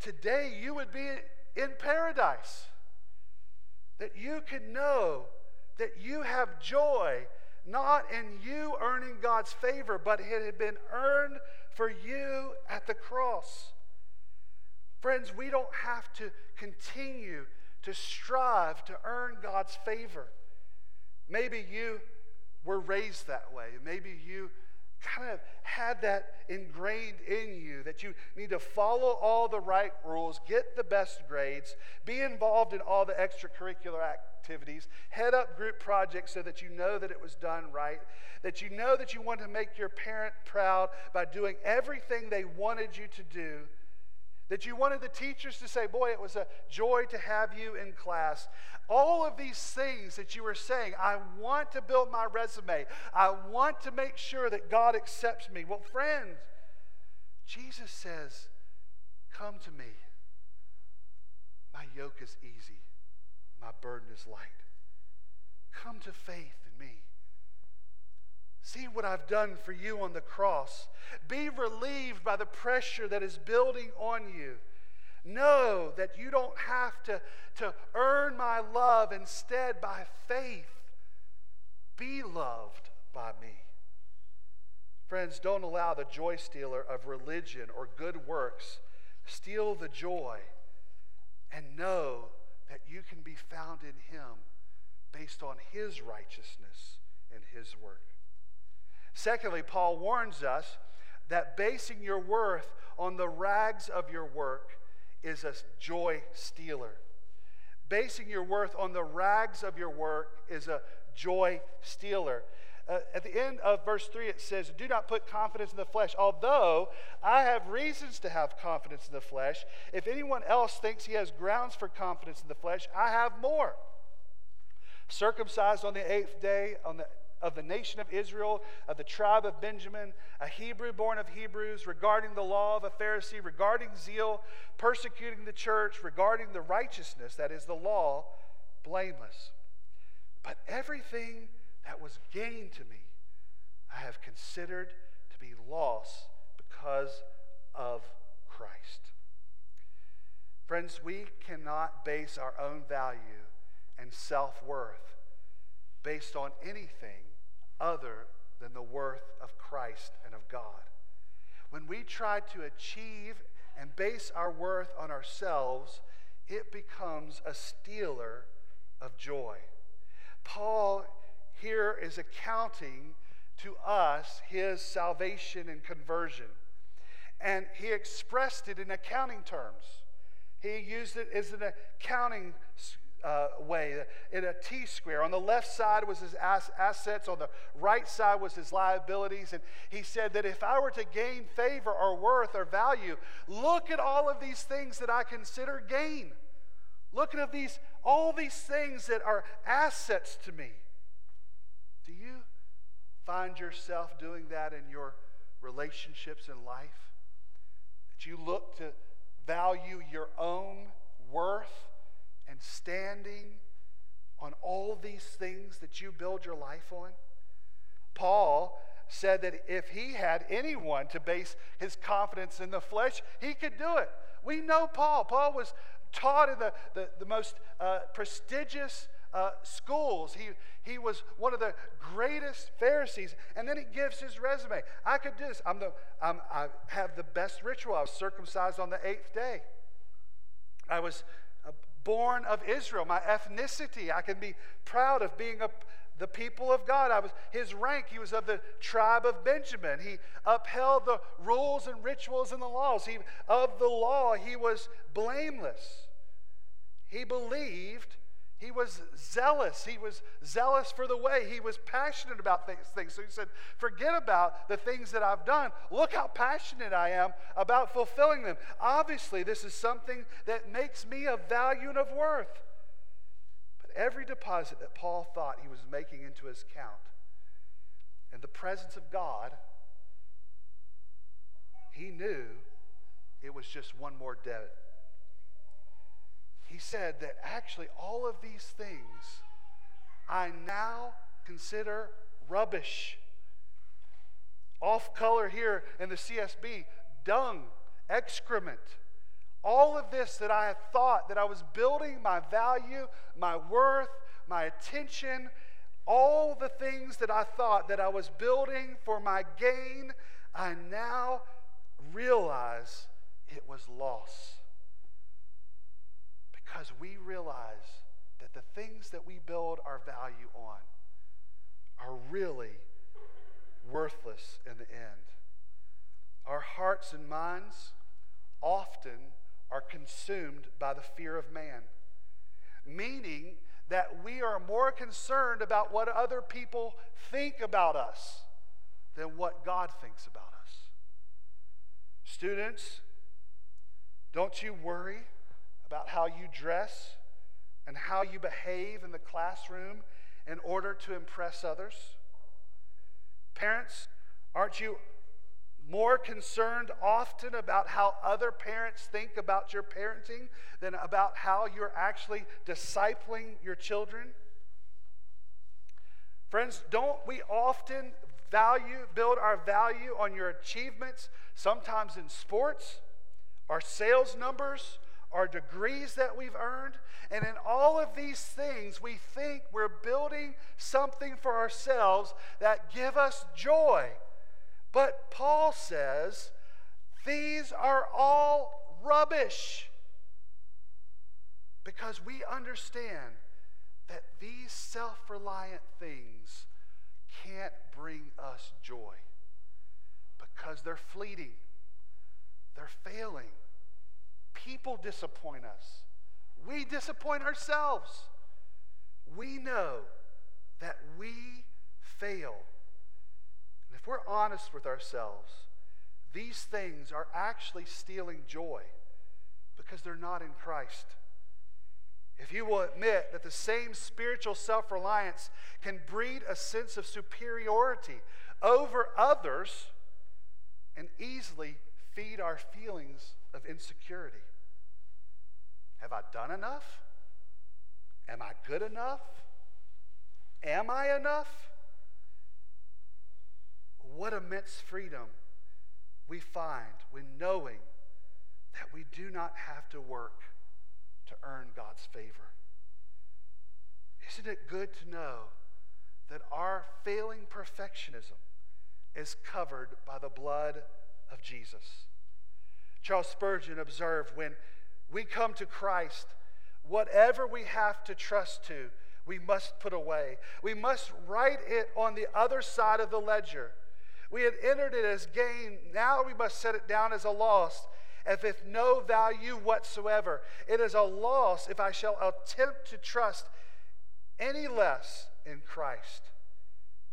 today you would be in paradise. That you can know that you have joy, not in you earning God's favor, but it had been earned for you at the cross. Friends, we don't have to continue to strive to earn God's favor. Maybe you were raised that way. Maybe you kind of had that ingrained in you that you need to follow all the right rules, get the best grades, be involved in all the extracurricular activities, head up group projects so that you know that it was done right, that you know that you want to make your parent proud by doing everything they wanted you to do that you wanted the teachers to say, Boy, it was a joy to have you in class. All of these things that you were saying, I want to build my resume. I want to make sure that God accepts me. Well, friends, Jesus says, Come to me. My yoke is easy, my burden is light. Come to faith. See what I've done for you on the cross. Be relieved by the pressure that is building on you. Know that you don't have to, to earn my love. Instead, by faith, be loved by me. Friends, don't allow the joy stealer of religion or good works steal the joy and know that you can be found in him based on his righteousness and his work. Secondly, Paul warns us that basing your worth on the rags of your work is a joy stealer. Basing your worth on the rags of your work is a joy stealer. Uh, at the end of verse 3, it says, Do not put confidence in the flesh. Although I have reasons to have confidence in the flesh, if anyone else thinks he has grounds for confidence in the flesh, I have more. Circumcised on the eighth day, on the of the nation of Israel, of the tribe of Benjamin, a Hebrew born of Hebrews, regarding the law of a Pharisee, regarding zeal, persecuting the church, regarding the righteousness, that is the law, blameless. But everything that was gained to me, I have considered to be loss because of Christ. Friends, we cannot base our own value and self worth based on anything other than the worth of Christ and of God. When we try to achieve and base our worth on ourselves, it becomes a stealer of joy. Paul here is accounting to us his salvation and conversion. And he expressed it in accounting terms. He used it as an accounting uh, way in a T square. On the left side was his ass- assets, on the right side was his liabilities. And he said that if I were to gain favor or worth or value, look at all of these things that I consider gain. Look at these, all these things that are assets to me. Do you find yourself doing that in your relationships in life? That you look to value your own worth and standing on all these things that you build your life on? Paul said that if he had anyone to base his confidence in the flesh, he could do it. We know Paul. Paul was taught in the, the, the most uh, prestigious uh, schools. He, he was one of the greatest Pharisees. And then he gives his resume. I could do this. I'm the, I'm, I have the best ritual. I was circumcised on the eighth day. I was born of Israel, my ethnicity. I can be proud of being a, the people of God. I was his rank, he was of the tribe of Benjamin. He upheld the rules and rituals and the laws. He of the law, he was blameless. He believed he was zealous. He was zealous for the way. He was passionate about things. So he said, Forget about the things that I've done. Look how passionate I am about fulfilling them. Obviously, this is something that makes me of value and of worth. But every deposit that Paul thought he was making into his account, in the presence of God, he knew it was just one more debt he said that actually all of these things I now consider rubbish. Off color here in the CSB, dung, excrement. All of this that I had thought that I was building my value, my worth, my attention, all the things that I thought that I was building for my gain, I now realize it was loss. Because we realize that the things that we build our value on are really worthless in the end. Our hearts and minds often are consumed by the fear of man, meaning that we are more concerned about what other people think about us than what God thinks about us. Students, don't you worry about how you dress and how you behave in the classroom in order to impress others? Parents, aren't you more concerned often about how other parents think about your parenting than about how you're actually discipling your children? Friends, don't we often value, build our value on your achievements, sometimes in sports, our sales numbers, our degrees that we've earned. And in all of these things, we think we're building something for ourselves that give us joy. But Paul says these are all rubbish because we understand that these self reliant things can't bring us joy because they're fleeting, they're failing. People disappoint us, we disappoint ourselves. We know that we fail. And if we're honest with ourselves, these things are actually stealing joy because they're not in Christ. If you will admit that the same spiritual self reliance can breed a sense of superiority over others and easily feed our feelings of insecurity. Have I done enough? Am I good enough? Am I enough? What immense freedom we find when knowing that we do not have to work to earn God's favor. Isn't it good to know that our failing perfectionism is covered by the blood of Jesus? Charles Spurgeon observed when we come to Christ, whatever we have to trust to, we must put away. We must write it on the other side of the ledger. We had entered it as gain, now we must set it down as a loss as if no value whatsoever. It is a loss if I shall attempt to trust any less in Christ.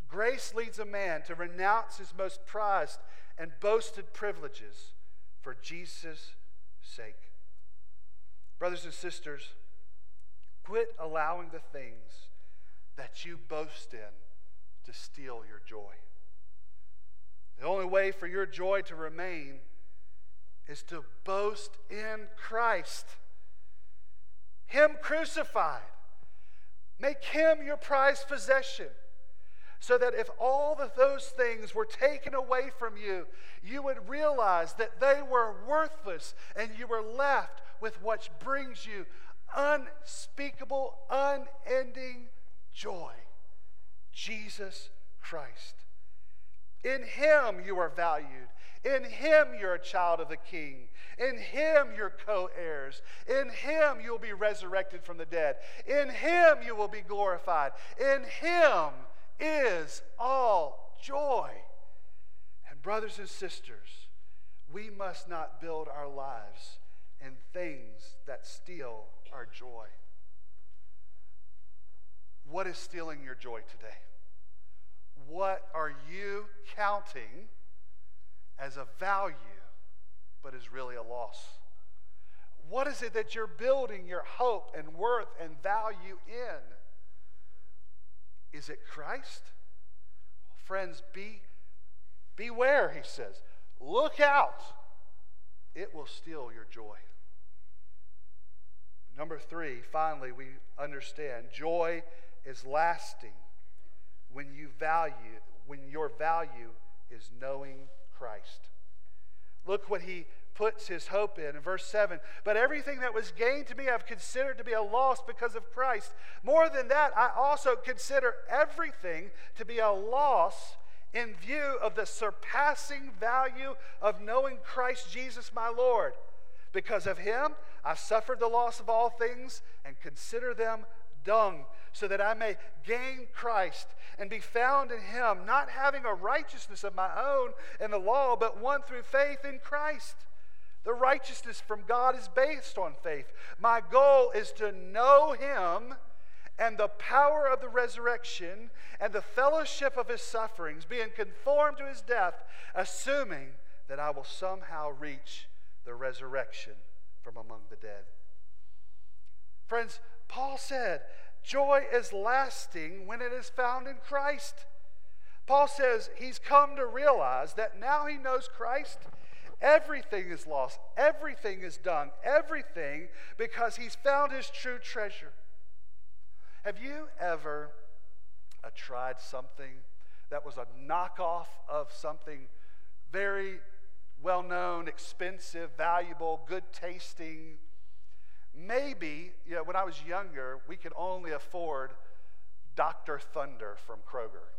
Grace leads a man to renounce his most prized and boasted privileges for Jesus' sake. Brothers and sisters, quit allowing the things that you boast in to steal your joy. The only way for your joy to remain is to boast in Christ, Him crucified. Make Him your prized possession. So that if all of those things were taken away from you, you would realize that they were worthless and you were left with what brings you unspeakable, unending joy Jesus Christ. In Him you are valued. In him you're a child of the king. In him you're co heirs. In him you'll be resurrected from the dead. In him you will be glorified. In him is all joy. And, brothers and sisters, we must not build our lives in things that steal our joy. What is stealing your joy today? What are you counting? as a value, but is really a loss? What is it that you're building your hope and worth and value in? Is it Christ? Friends, be beware, he says. Look out. It will steal your joy. Number three, finally, we understand joy is lasting when you value, when your value is knowing Christ. Look what he puts his hope in. In verse 7 But everything that was gained to me I've considered to be a loss because of Christ. More than that, I also consider everything to be a loss in view of the surpassing value of knowing Christ Jesus my Lord. Because of him, I've suffered the loss of all things and consider them dung, so that I may gain Christ and be found in him, not having a righteousness of my own in the law, but one through faith in Christ. The righteousness from God is based on faith. My goal is to know him and the power of the resurrection and the fellowship of his sufferings, being conformed to his death, assuming that I will somehow reach the resurrection from among the dead. Friends, Paul said, Joy is lasting when it is found in Christ. Paul says he's come to realize that now he knows Christ, everything is lost, everything is done, everything because he's found his true treasure. Have you ever uh, tried something that was a knockoff of something very well known, expensive, valuable, good tasting? Maybe, you know, when I was younger, we could only afford Dr. Thunder from Kroger.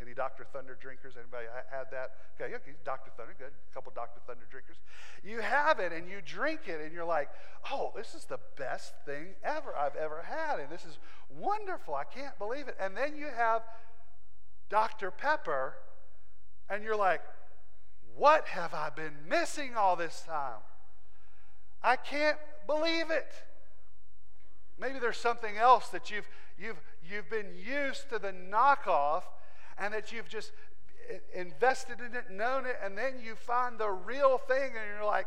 Any Dr. Thunder drinkers? Anybody had that? Okay, okay, Dr. Thunder, good. A couple Dr. Thunder drinkers. You have it and you drink it and you're like, oh, this is the best thing ever I've ever had. And this is wonderful. I can't believe it. And then you have Dr. Pepper and you're like, what have I been missing all this time? I can't believe it. Maybe there's something else that you've, you've, you've been used to the knockoff and that you've just invested in it, known it, and then you find the real thing and you're like,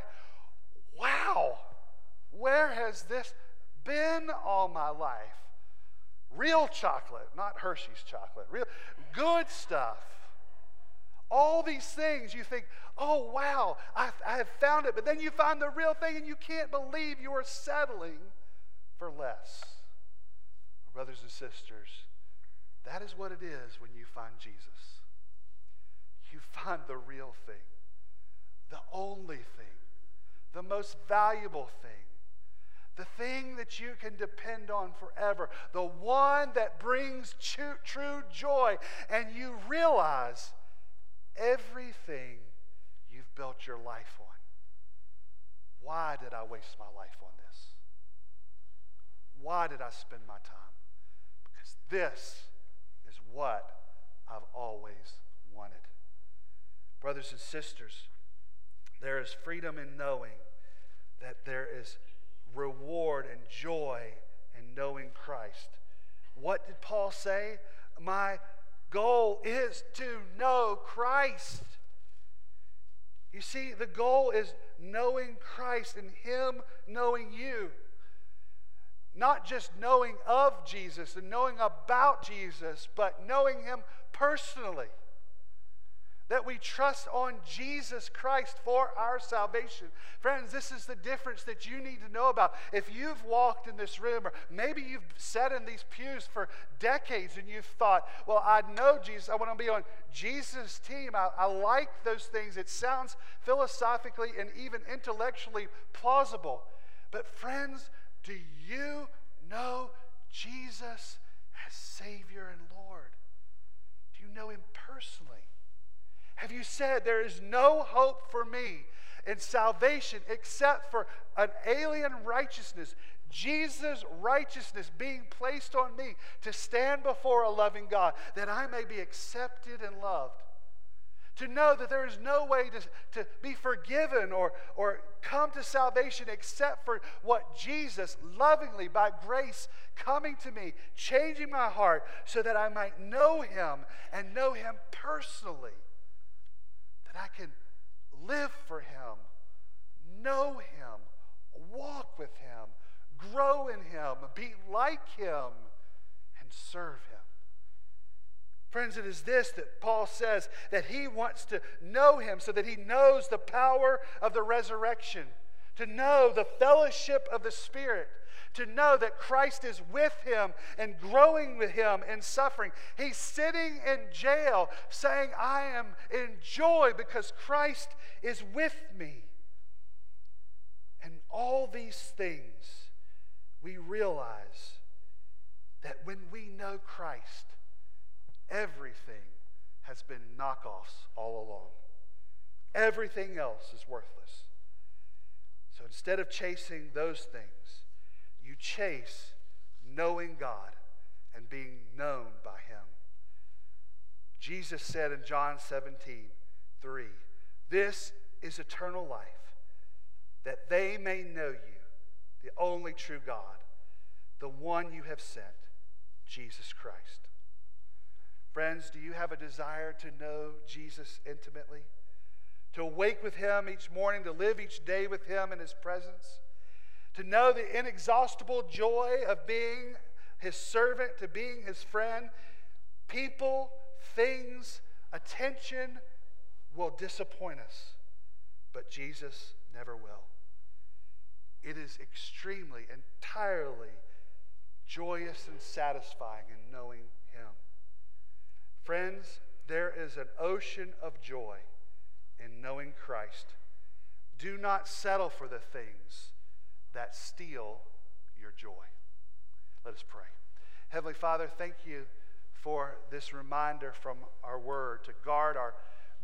wow, where has this been all my life? Real chocolate, not Hershey's chocolate, real good stuff. All these things you think, oh wow, I, I have found it, but then you find the real thing and you can't believe you are settling for less. Brothers and sisters, that is what it is when you find Jesus. You find the real thing, the only thing, the most valuable thing, the thing that you can depend on forever, the one that brings true, true joy. And you realize everything you've built your life on. Why did I waste my life on this? Why did I spend my time? Because this is what I've always wanted. Brothers and sisters, there is freedom in knowing that there is reward and joy in knowing Christ. What did Paul say? My goal is to know Christ. You see, the goal is knowing Christ and Him knowing you. Not just knowing of Jesus and knowing about Jesus, but knowing Him personally. That we trust on Jesus Christ for our salvation. Friends, this is the difference that you need to know about. If you've walked in this room, or maybe you've sat in these pews for decades and you've thought, well, I know Jesus, I want to be on Jesus' team. I, I like those things. It sounds philosophically and even intellectually plausible. But, friends, do you know Jesus as Savior and Lord? Do you know Him personally? Have you said, There is no hope for me in salvation except for an alien righteousness, Jesus' righteousness being placed on me to stand before a loving God, that I may be accepted and loved? to know that there is no way to, to be forgiven or, or come to salvation except for what Jesus lovingly, by grace, coming to me, changing my heart so that I might know Him and know Him personally. That I can live for Him, know Him, walk with Him, grow in Him, be like Him, and serve Him. Friends, it is this that Paul says that he wants to know him so that he knows the power of the resurrection, to know the fellowship of the Spirit, to know that Christ is with him and growing with him in suffering. He's sitting in jail saying, I am in joy because Christ is with me. And all these things, we realize that when we know Christ, Everything has been knockoffs all along. Everything else is worthless. So instead of chasing those things, you chase knowing God and being known by Him. Jesus said in John 17, 3, This is eternal life, that they may know you, the only true God, the one you have sent, Jesus Christ. Friends, do you have a desire to know Jesus intimately? To wake with Him each morning, to live each day with Him in His presence? To know the inexhaustible joy of being His servant, to being His friend? People, things, attention will disappoint us, but Jesus never will. It is extremely, entirely joyous and satisfying in knowing Him. Friends, there is an ocean of joy in knowing Christ. Do not settle for the things that steal your joy. Let us pray. Heavenly Father, thank you for this reminder from our word to guard our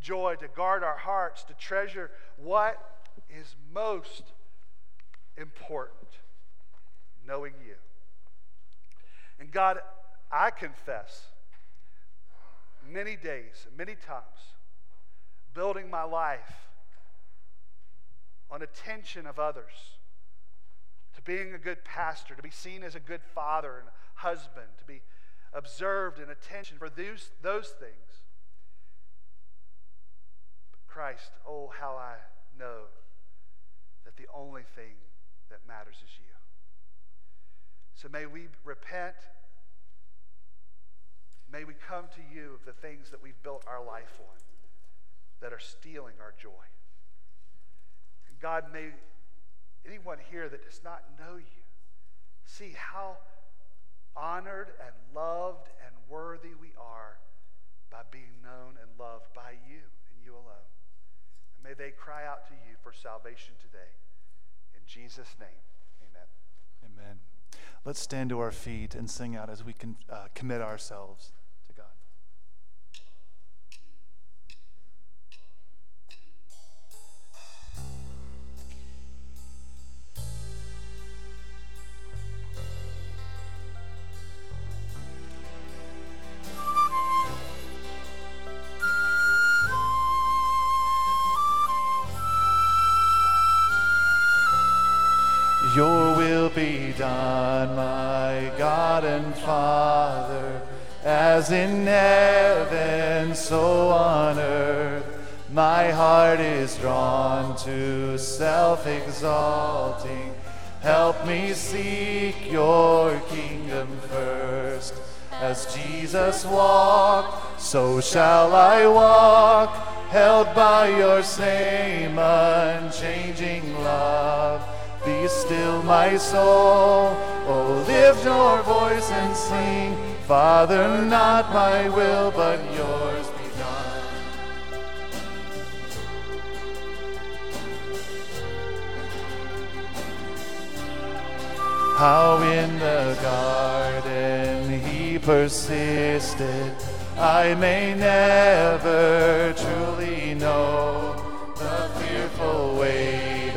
joy, to guard our hearts, to treasure what is most important knowing you. And God, I confess many days, many times, building my life on attention of others, to being a good pastor, to be seen as a good father and husband, to be observed and attention for those, those things. But Christ, oh, how I know that the only thing that matters is you. So may we repent. May we come to you of the things that we've built our life on that are stealing our joy. God, may anyone here that does not know you see how honored and loved and worthy we are by being known and loved by you and you alone. And may they cry out to you for salvation today. In Jesus' name, amen. Amen. Let's stand to our feet and sing out as we can uh, commit ourselves. Your will be done, my God and Father, as in heaven, so on earth. My heart is drawn to self exalting. Help me seek your kingdom first. As Jesus walked, so shall I walk, held by your same unchanging love. Be still, my soul. Oh, lift your voice and sing. Father, not my will, but yours be done. How in the garden he persisted, I may never truly know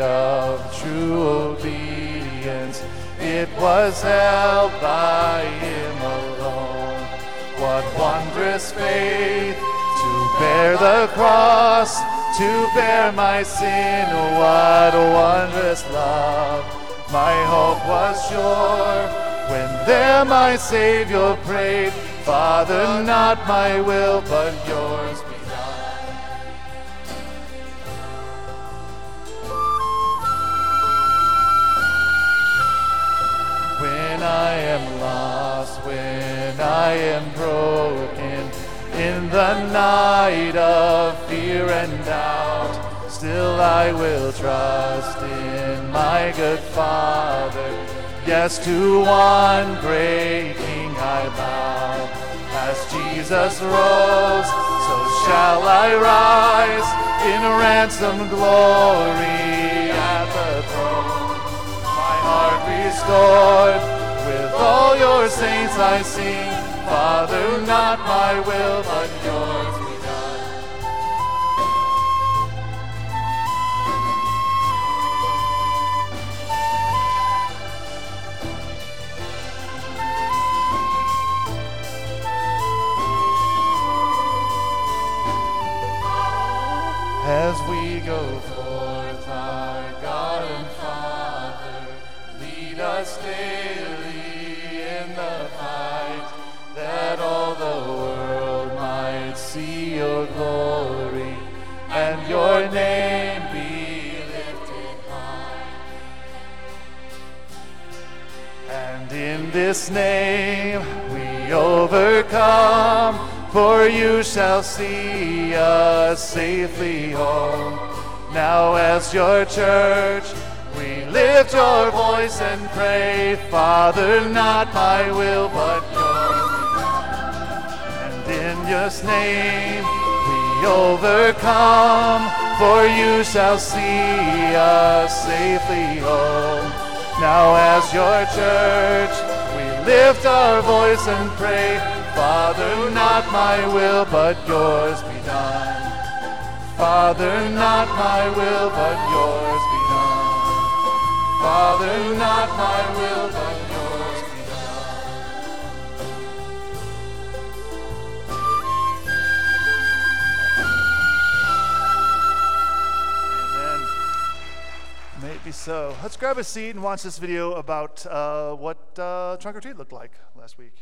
of true obedience, it was held by him alone. What wondrous faith to bear the cross, to bear my sin, what wondrous love. My hope was sure when there my Savior prayed, Father, not my will, but yours I am lost, when I am broken, in the night of fear and doubt, still I will trust in my good Father. Yes, to one great King I bow. As Jesus rose, so shall I rise in ransom glory at the throne. My heart restored all your saints I sing. Father, not my will, but yours be done. As we go this name we overcome, for you shall see us safely home. Now, as your church, we lift your voice and pray, Father, not my will, but yours. And in your name we overcome, for you shall see us safely home. Now, as your church, lift our voice and pray, Father, not my will, but yours be done. Father, not my will, but yours be done. Father, not my will, but Be so. Let's grab a seat and watch this video about uh, what uh, Trunk or Treat looked like last week.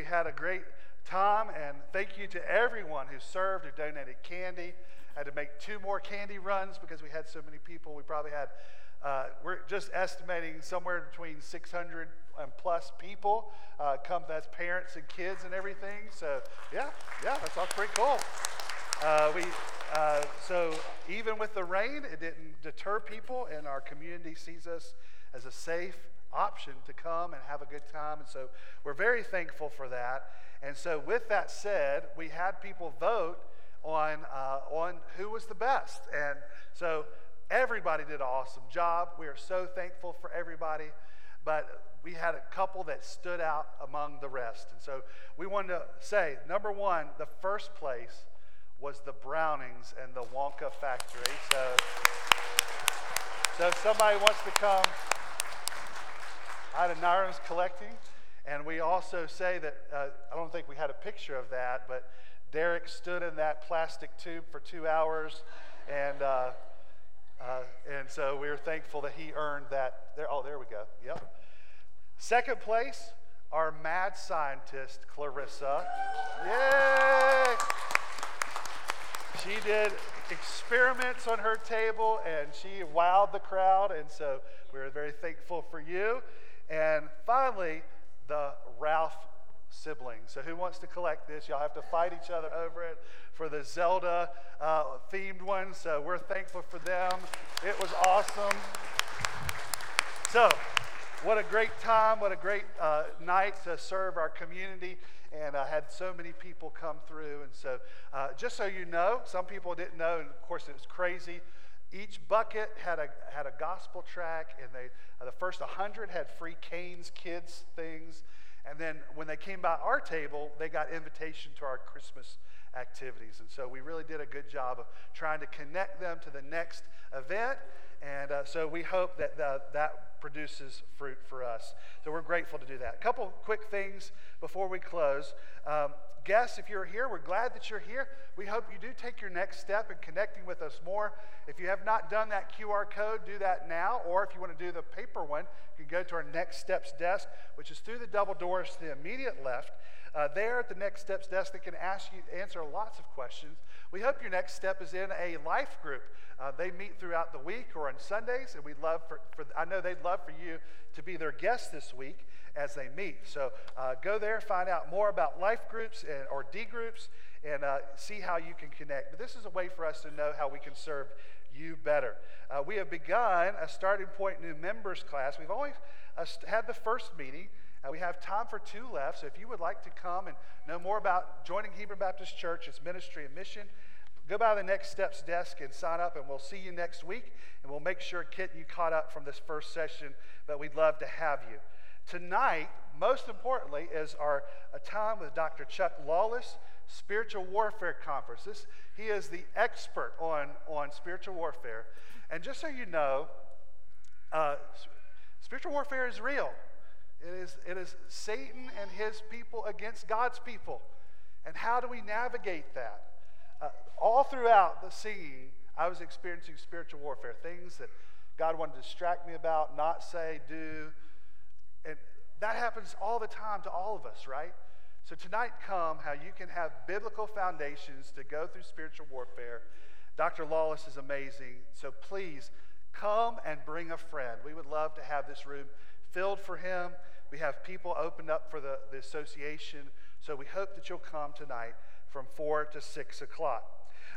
We had a great time, and thank you to everyone who served, who donated candy. I had to make two more candy runs because we had so many people. We probably had, uh, we're just estimating somewhere between 600 and plus people uh, come. That's parents and kids and everything. So, yeah, yeah, that's all pretty cool. Uh, we, uh, so even with the rain, it didn't deter people, and our community sees us as a safe option to come and have a good time. And so we're very thankful for that. And so, with that said, we had people vote on uh, on who was the best, and so everybody did an awesome job. We are so thankful for everybody, but we had a couple that stood out among the rest. And so we wanted to say, number one, the first place was the Brownings and the Wonka Factory. So, so if somebody wants to come out of Nairn's collecting. And we also say that, uh, I don't think we had a picture of that, but Derek stood in that plastic tube for two hours. And, uh, uh, and so we are thankful that he earned that. There, oh, there we go. Yep. Second place, our mad scientist, Clarissa. Yay! She did experiments on her table and she wowed the crowd. And so we're very thankful for you. And finally, the Ralph siblings. So, who wants to collect this? Y'all have to fight each other over it for the Zelda uh, themed one. So, we're thankful for them. It was awesome. So, what a great time, what a great uh, night to serve our community. And I had so many people come through. And so, uh, just so you know, some people didn't know, and of course, it was crazy. Each bucket had a, had a gospel track, and they, uh, the first 100 had free Canes kids things. And then when they came by our table, they got invitation to our Christmas activities. And so we really did a good job of trying to connect them to the next event. And uh, so we hope that the, that produces fruit for us. So we're grateful to do that. A couple quick things before we close. Um, guests, if you're here, we're glad that you're here. We hope you do take your next step in connecting with us more. If you have not done that QR code, do that now. Or if you want to do the paper one, you can go to our Next Steps desk, which is through the double doors to the immediate left. Uh, there at the Next Steps desk, they can ask you answer lots of questions. We hope your next step is in a life group. Uh, they meet throughout the week or on Sundays, and we'd love for, for I know they'd love for you to be their guest this week as they meet. So uh, go there, find out more about life groups and, or D groups, and uh, see how you can connect. But this is a way for us to know how we can serve you better. Uh, we have begun a starting point new members class. We've always uh, had the first meeting. Uh, we have time for two left. So if you would like to come and know more about joining Hebron Baptist Church, its ministry and mission, go by the Next Steps desk and sign up, and we'll see you next week. And we'll make sure, Kit, you caught up from this first session, but we'd love to have you. Tonight, most importantly, is our time with Dr. Chuck Lawless, Spiritual Warfare Conference. This, he is the expert on, on spiritual warfare. And just so you know, uh, spiritual warfare is real. It is, it is Satan and his people against God's people. And how do we navigate that? Uh, all throughout the scene, I was experiencing spiritual warfare, things that God wanted to distract me about, not say, do, and that happens all the time to all of us, right? So tonight, come how you can have biblical foundations to go through spiritual warfare. Dr. Lawless is amazing. So please come and bring a friend. We would love to have this room filled for him. We have people opened up for the, the association. So we hope that you'll come tonight from 4 to 6 o'clock.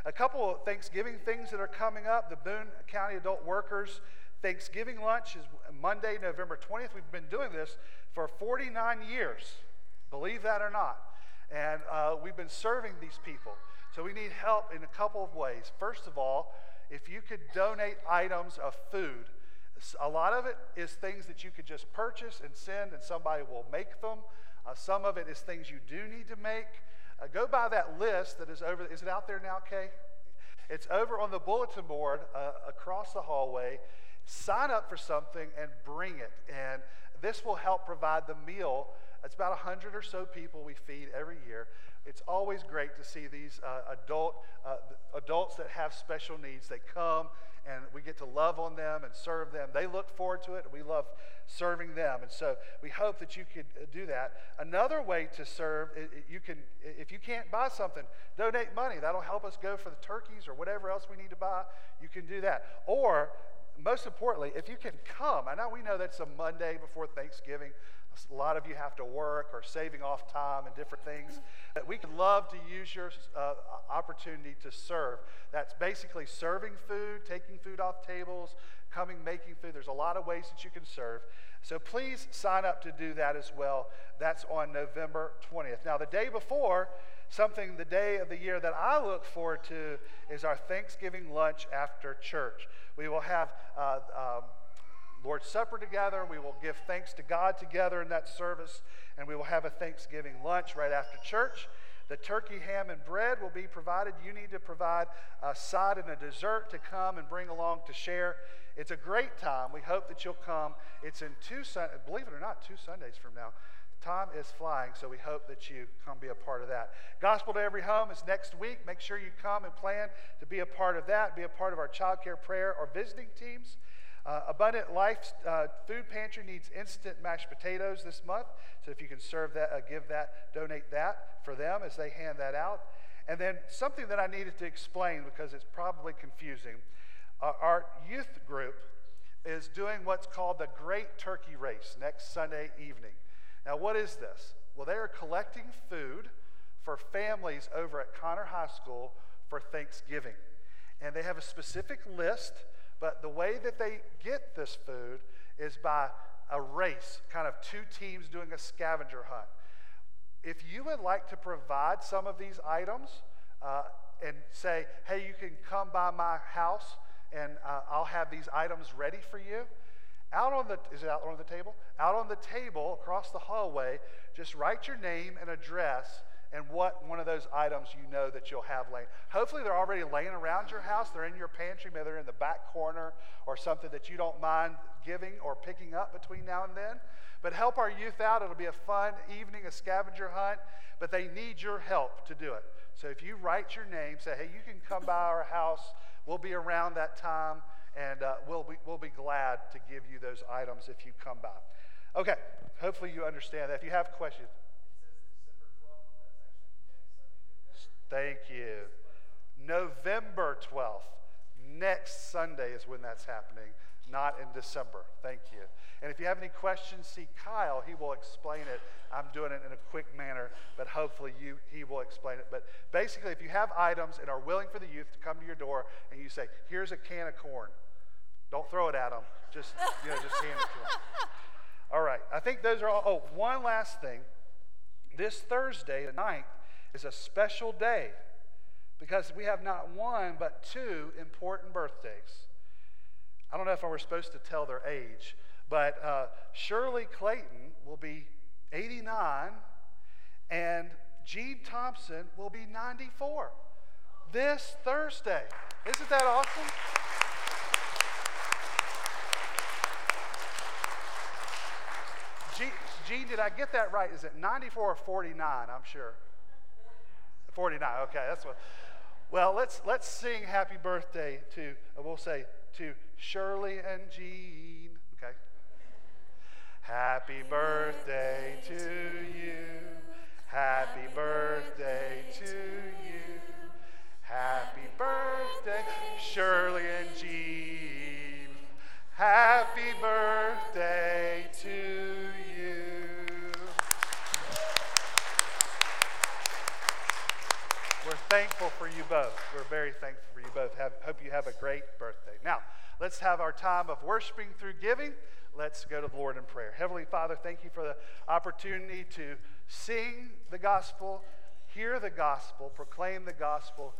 A couple of Thanksgiving things that are coming up. The Boone County Adult Workers Thanksgiving lunch is Monday, November 20th. We've been doing this for 49 years, believe that or not. And uh, we've been serving these people. So we need help in a couple of ways. First of all, if you could donate items of food, a lot of it is things that you could just purchase and send, and somebody will make them. Uh, some of it is things you do need to make. Uh, go by that list that is over. Is it out there now, Kay? It's over on the bulletin board uh, across the hallway sign up for something and bring it. And this will help provide the meal. It's about 100 or so people we feed every year. It's always great to see these uh, adult, uh, adults that have special needs. They come and we get to love on them and serve them. They look forward to it, and we love serving them. And so we hope that you could uh, do that. Another way to serve, you can, if you can't buy something, donate money. That'll help us go for the turkeys or whatever else we need to buy. You can do that. Or most importantly, if you can come, I know we know that's a Monday before Thanksgiving. A lot of you have to work or saving off time and different things. But we could love to use your uh, opportunity to serve. That's basically serving food, taking food off tables, coming, making food. There's a lot of ways that you can serve. So please sign up to do that as well. That's on November 20th. Now, the day before, something the day of the year that I look forward to is our Thanksgiving lunch after church. We will have uh, um, Lord's Supper together. We will give thanks to God together in that service, and we will have a Thanksgiving lunch right after church. The turkey, ham, and bread will be provided. You need to provide a side and a dessert to come and bring along to share. It's a great time. We hope that you'll come. It's in two Sundays, believe it or not, two Sundays from now. Time is flying, so we hope that you come be a part of that. Gospel to Every Home is next week. Make sure you come and plan to be a part of that, be a part of our child care prayer or visiting teams. Uh, Abundant Life uh, Food Pantry needs instant mashed potatoes this month. So if you can serve that, uh, give that, donate that for them as they hand that out. And then something that I needed to explain because it's probably confusing. Uh, our youth group is doing what's called the Great Turkey Race next Sunday evening. Now, what is this? Well, they are collecting food for families over at Conner High School for Thanksgiving. And they have a specific list, but the way that they get this food is by a race, kind of two teams doing a scavenger hunt. If you would like to provide some of these items uh, and say, hey, you can come by my house and uh, I'll have these items ready for you, out on the, is it out on the table? Out on the table across the hallway, just write your name and address and what one of those items you know that you'll have laying. Hopefully, they're already laying around your house. They're in your pantry, maybe they're in the back corner or something that you don't mind giving or picking up between now and then. But help our youth out. It'll be a fun evening, a scavenger hunt, but they need your help to do it. So if you write your name, say, hey, you can come by our house. We'll be around that time, and uh, we'll, be, we'll be glad to give you those items if you come by. Okay, hopefully you understand that. If you have questions, Thank you. November 12th. Next Sunday is when that's happening, not in December. Thank you. And if you have any questions, see Kyle. He will explain it. I'm doing it in a quick manner, but hopefully you, he will explain it. But basically, if you have items and are willing for the youth to come to your door and you say, here's a can of corn, don't throw it at them. Just, you know, just hand it to them. All right. I think those are all. Oh, one last thing. This Thursday, the 9th, is a special day because we have not one but two important birthdays. I don't know if I were supposed to tell their age, but uh, Shirley Clayton will be 89 and Gene Thompson will be 94 this Thursday. Isn't that awesome? Gene, Gene, did I get that right? Is it 94 or 49? I'm sure. 49. Okay, that's what. Well, let's let's sing happy birthday to we'll say to Shirley and Gene. Okay. Happy birthday to you. Happy birthday to you. Happy birthday, Shirley and Gene. Happy birthday to you. We're thankful for you both. We're very thankful for you both. Have, hope you have a great birthday. Now, let's have our time of worshiping through giving. Let's go to the Lord in prayer. Heavenly Father, thank you for the opportunity to sing the gospel, hear the gospel, proclaim the gospel,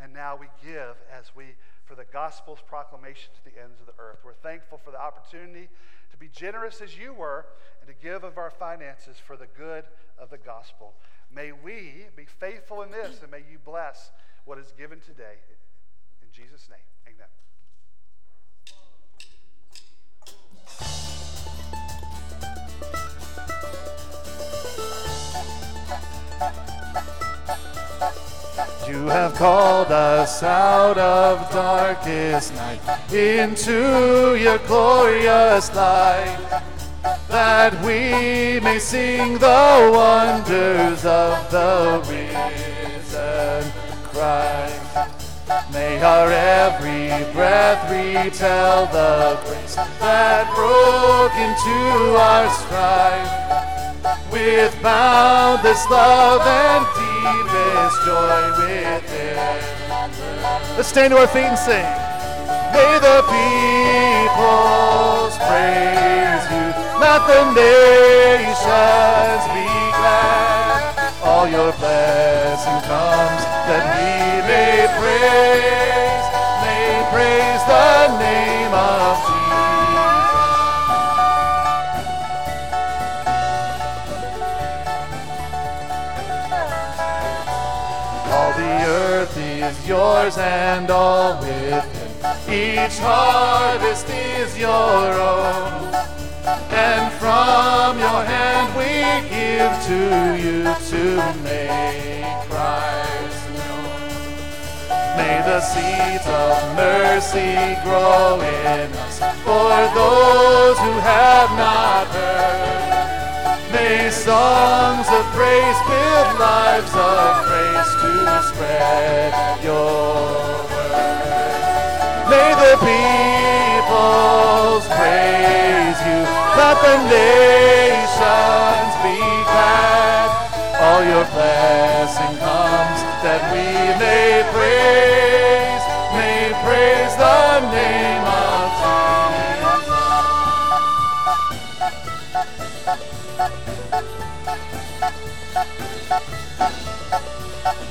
and now we give as we for the gospel's proclamation to the ends of the earth. We're thankful for the opportunity to be generous as you were and to give of our finances for the good of the gospel. May we be faithful in this and may you bless what is given today. In Jesus' name, amen. You have called us out of darkest night into your glorious light that we may sing the wonders of the risen Christ. May our every breath retell the grace that broke into our strife with boundless love and deepest joy within. Let's stand to our feet and sing. May the peoples praise you. Let the nations be glad. All your blessing comes that we may praise, may praise the name of Jesus. All the earth is yours and all within. Each harvest is your own. And from your hand we give to you to make Christ known. May the seeds of mercy grow in us for those who have not heard. May songs of praise build lives of grace to spread your. May the peoples praise you. Let the nations be glad. All your blessing comes that we may praise, may praise the name of Jesus.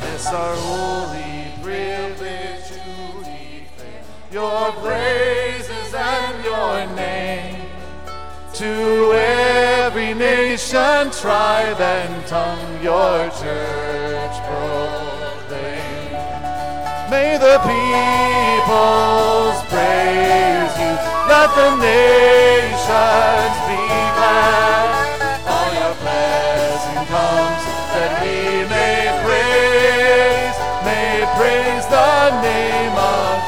This our holy privilege to your praises and your name to every nation, tribe, and tongue, your church proclaim. May the peoples praise you. Let the nations be glad. All your blessing comes that we may praise, may praise the name of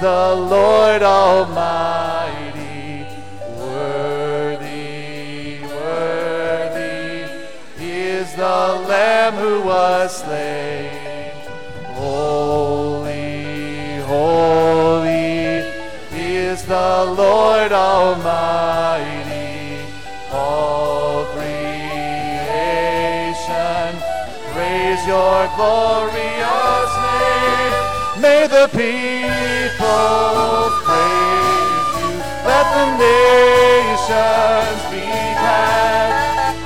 the Lord Almighty. Worthy, worthy is the Lamb who was slain. Holy, holy is the Lord Almighty. All creation praise your glorious name. May the praise you. Let the nations be glad.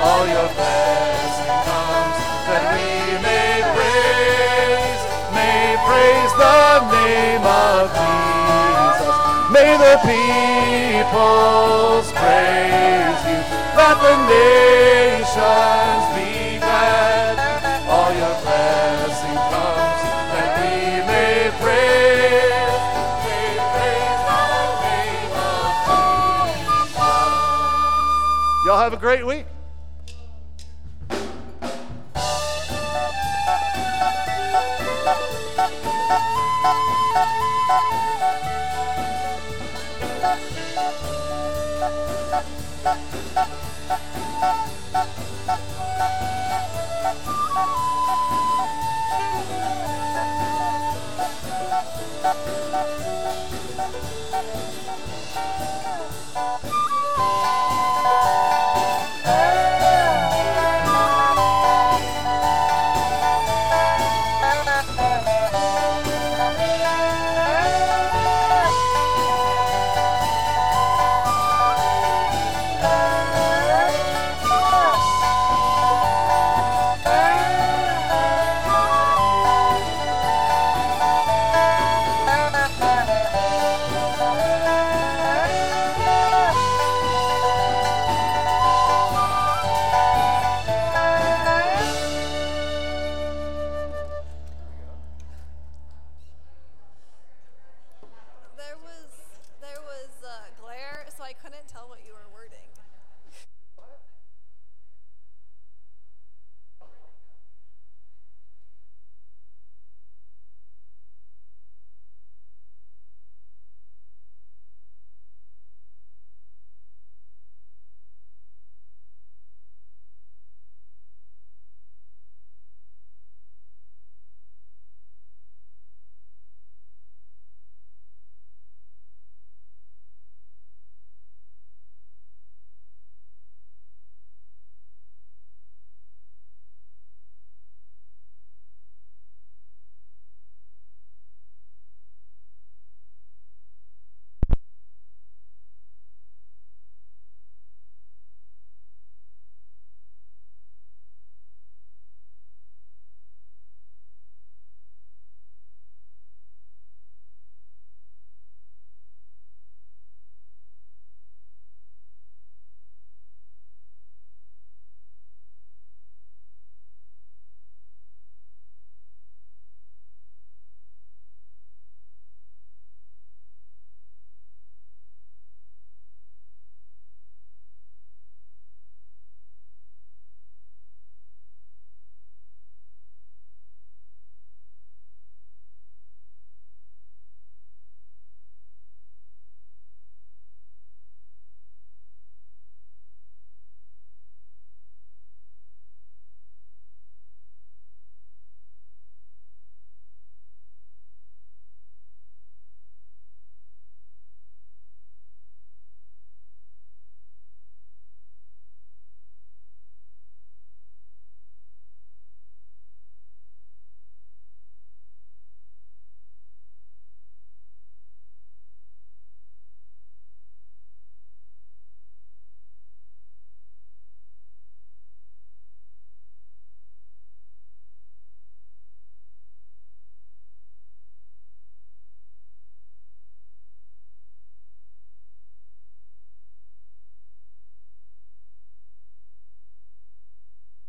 All your blessing comes that we may praise, may praise the name of Jesus. May the peoples praise you. Let the nations be glad. A great week.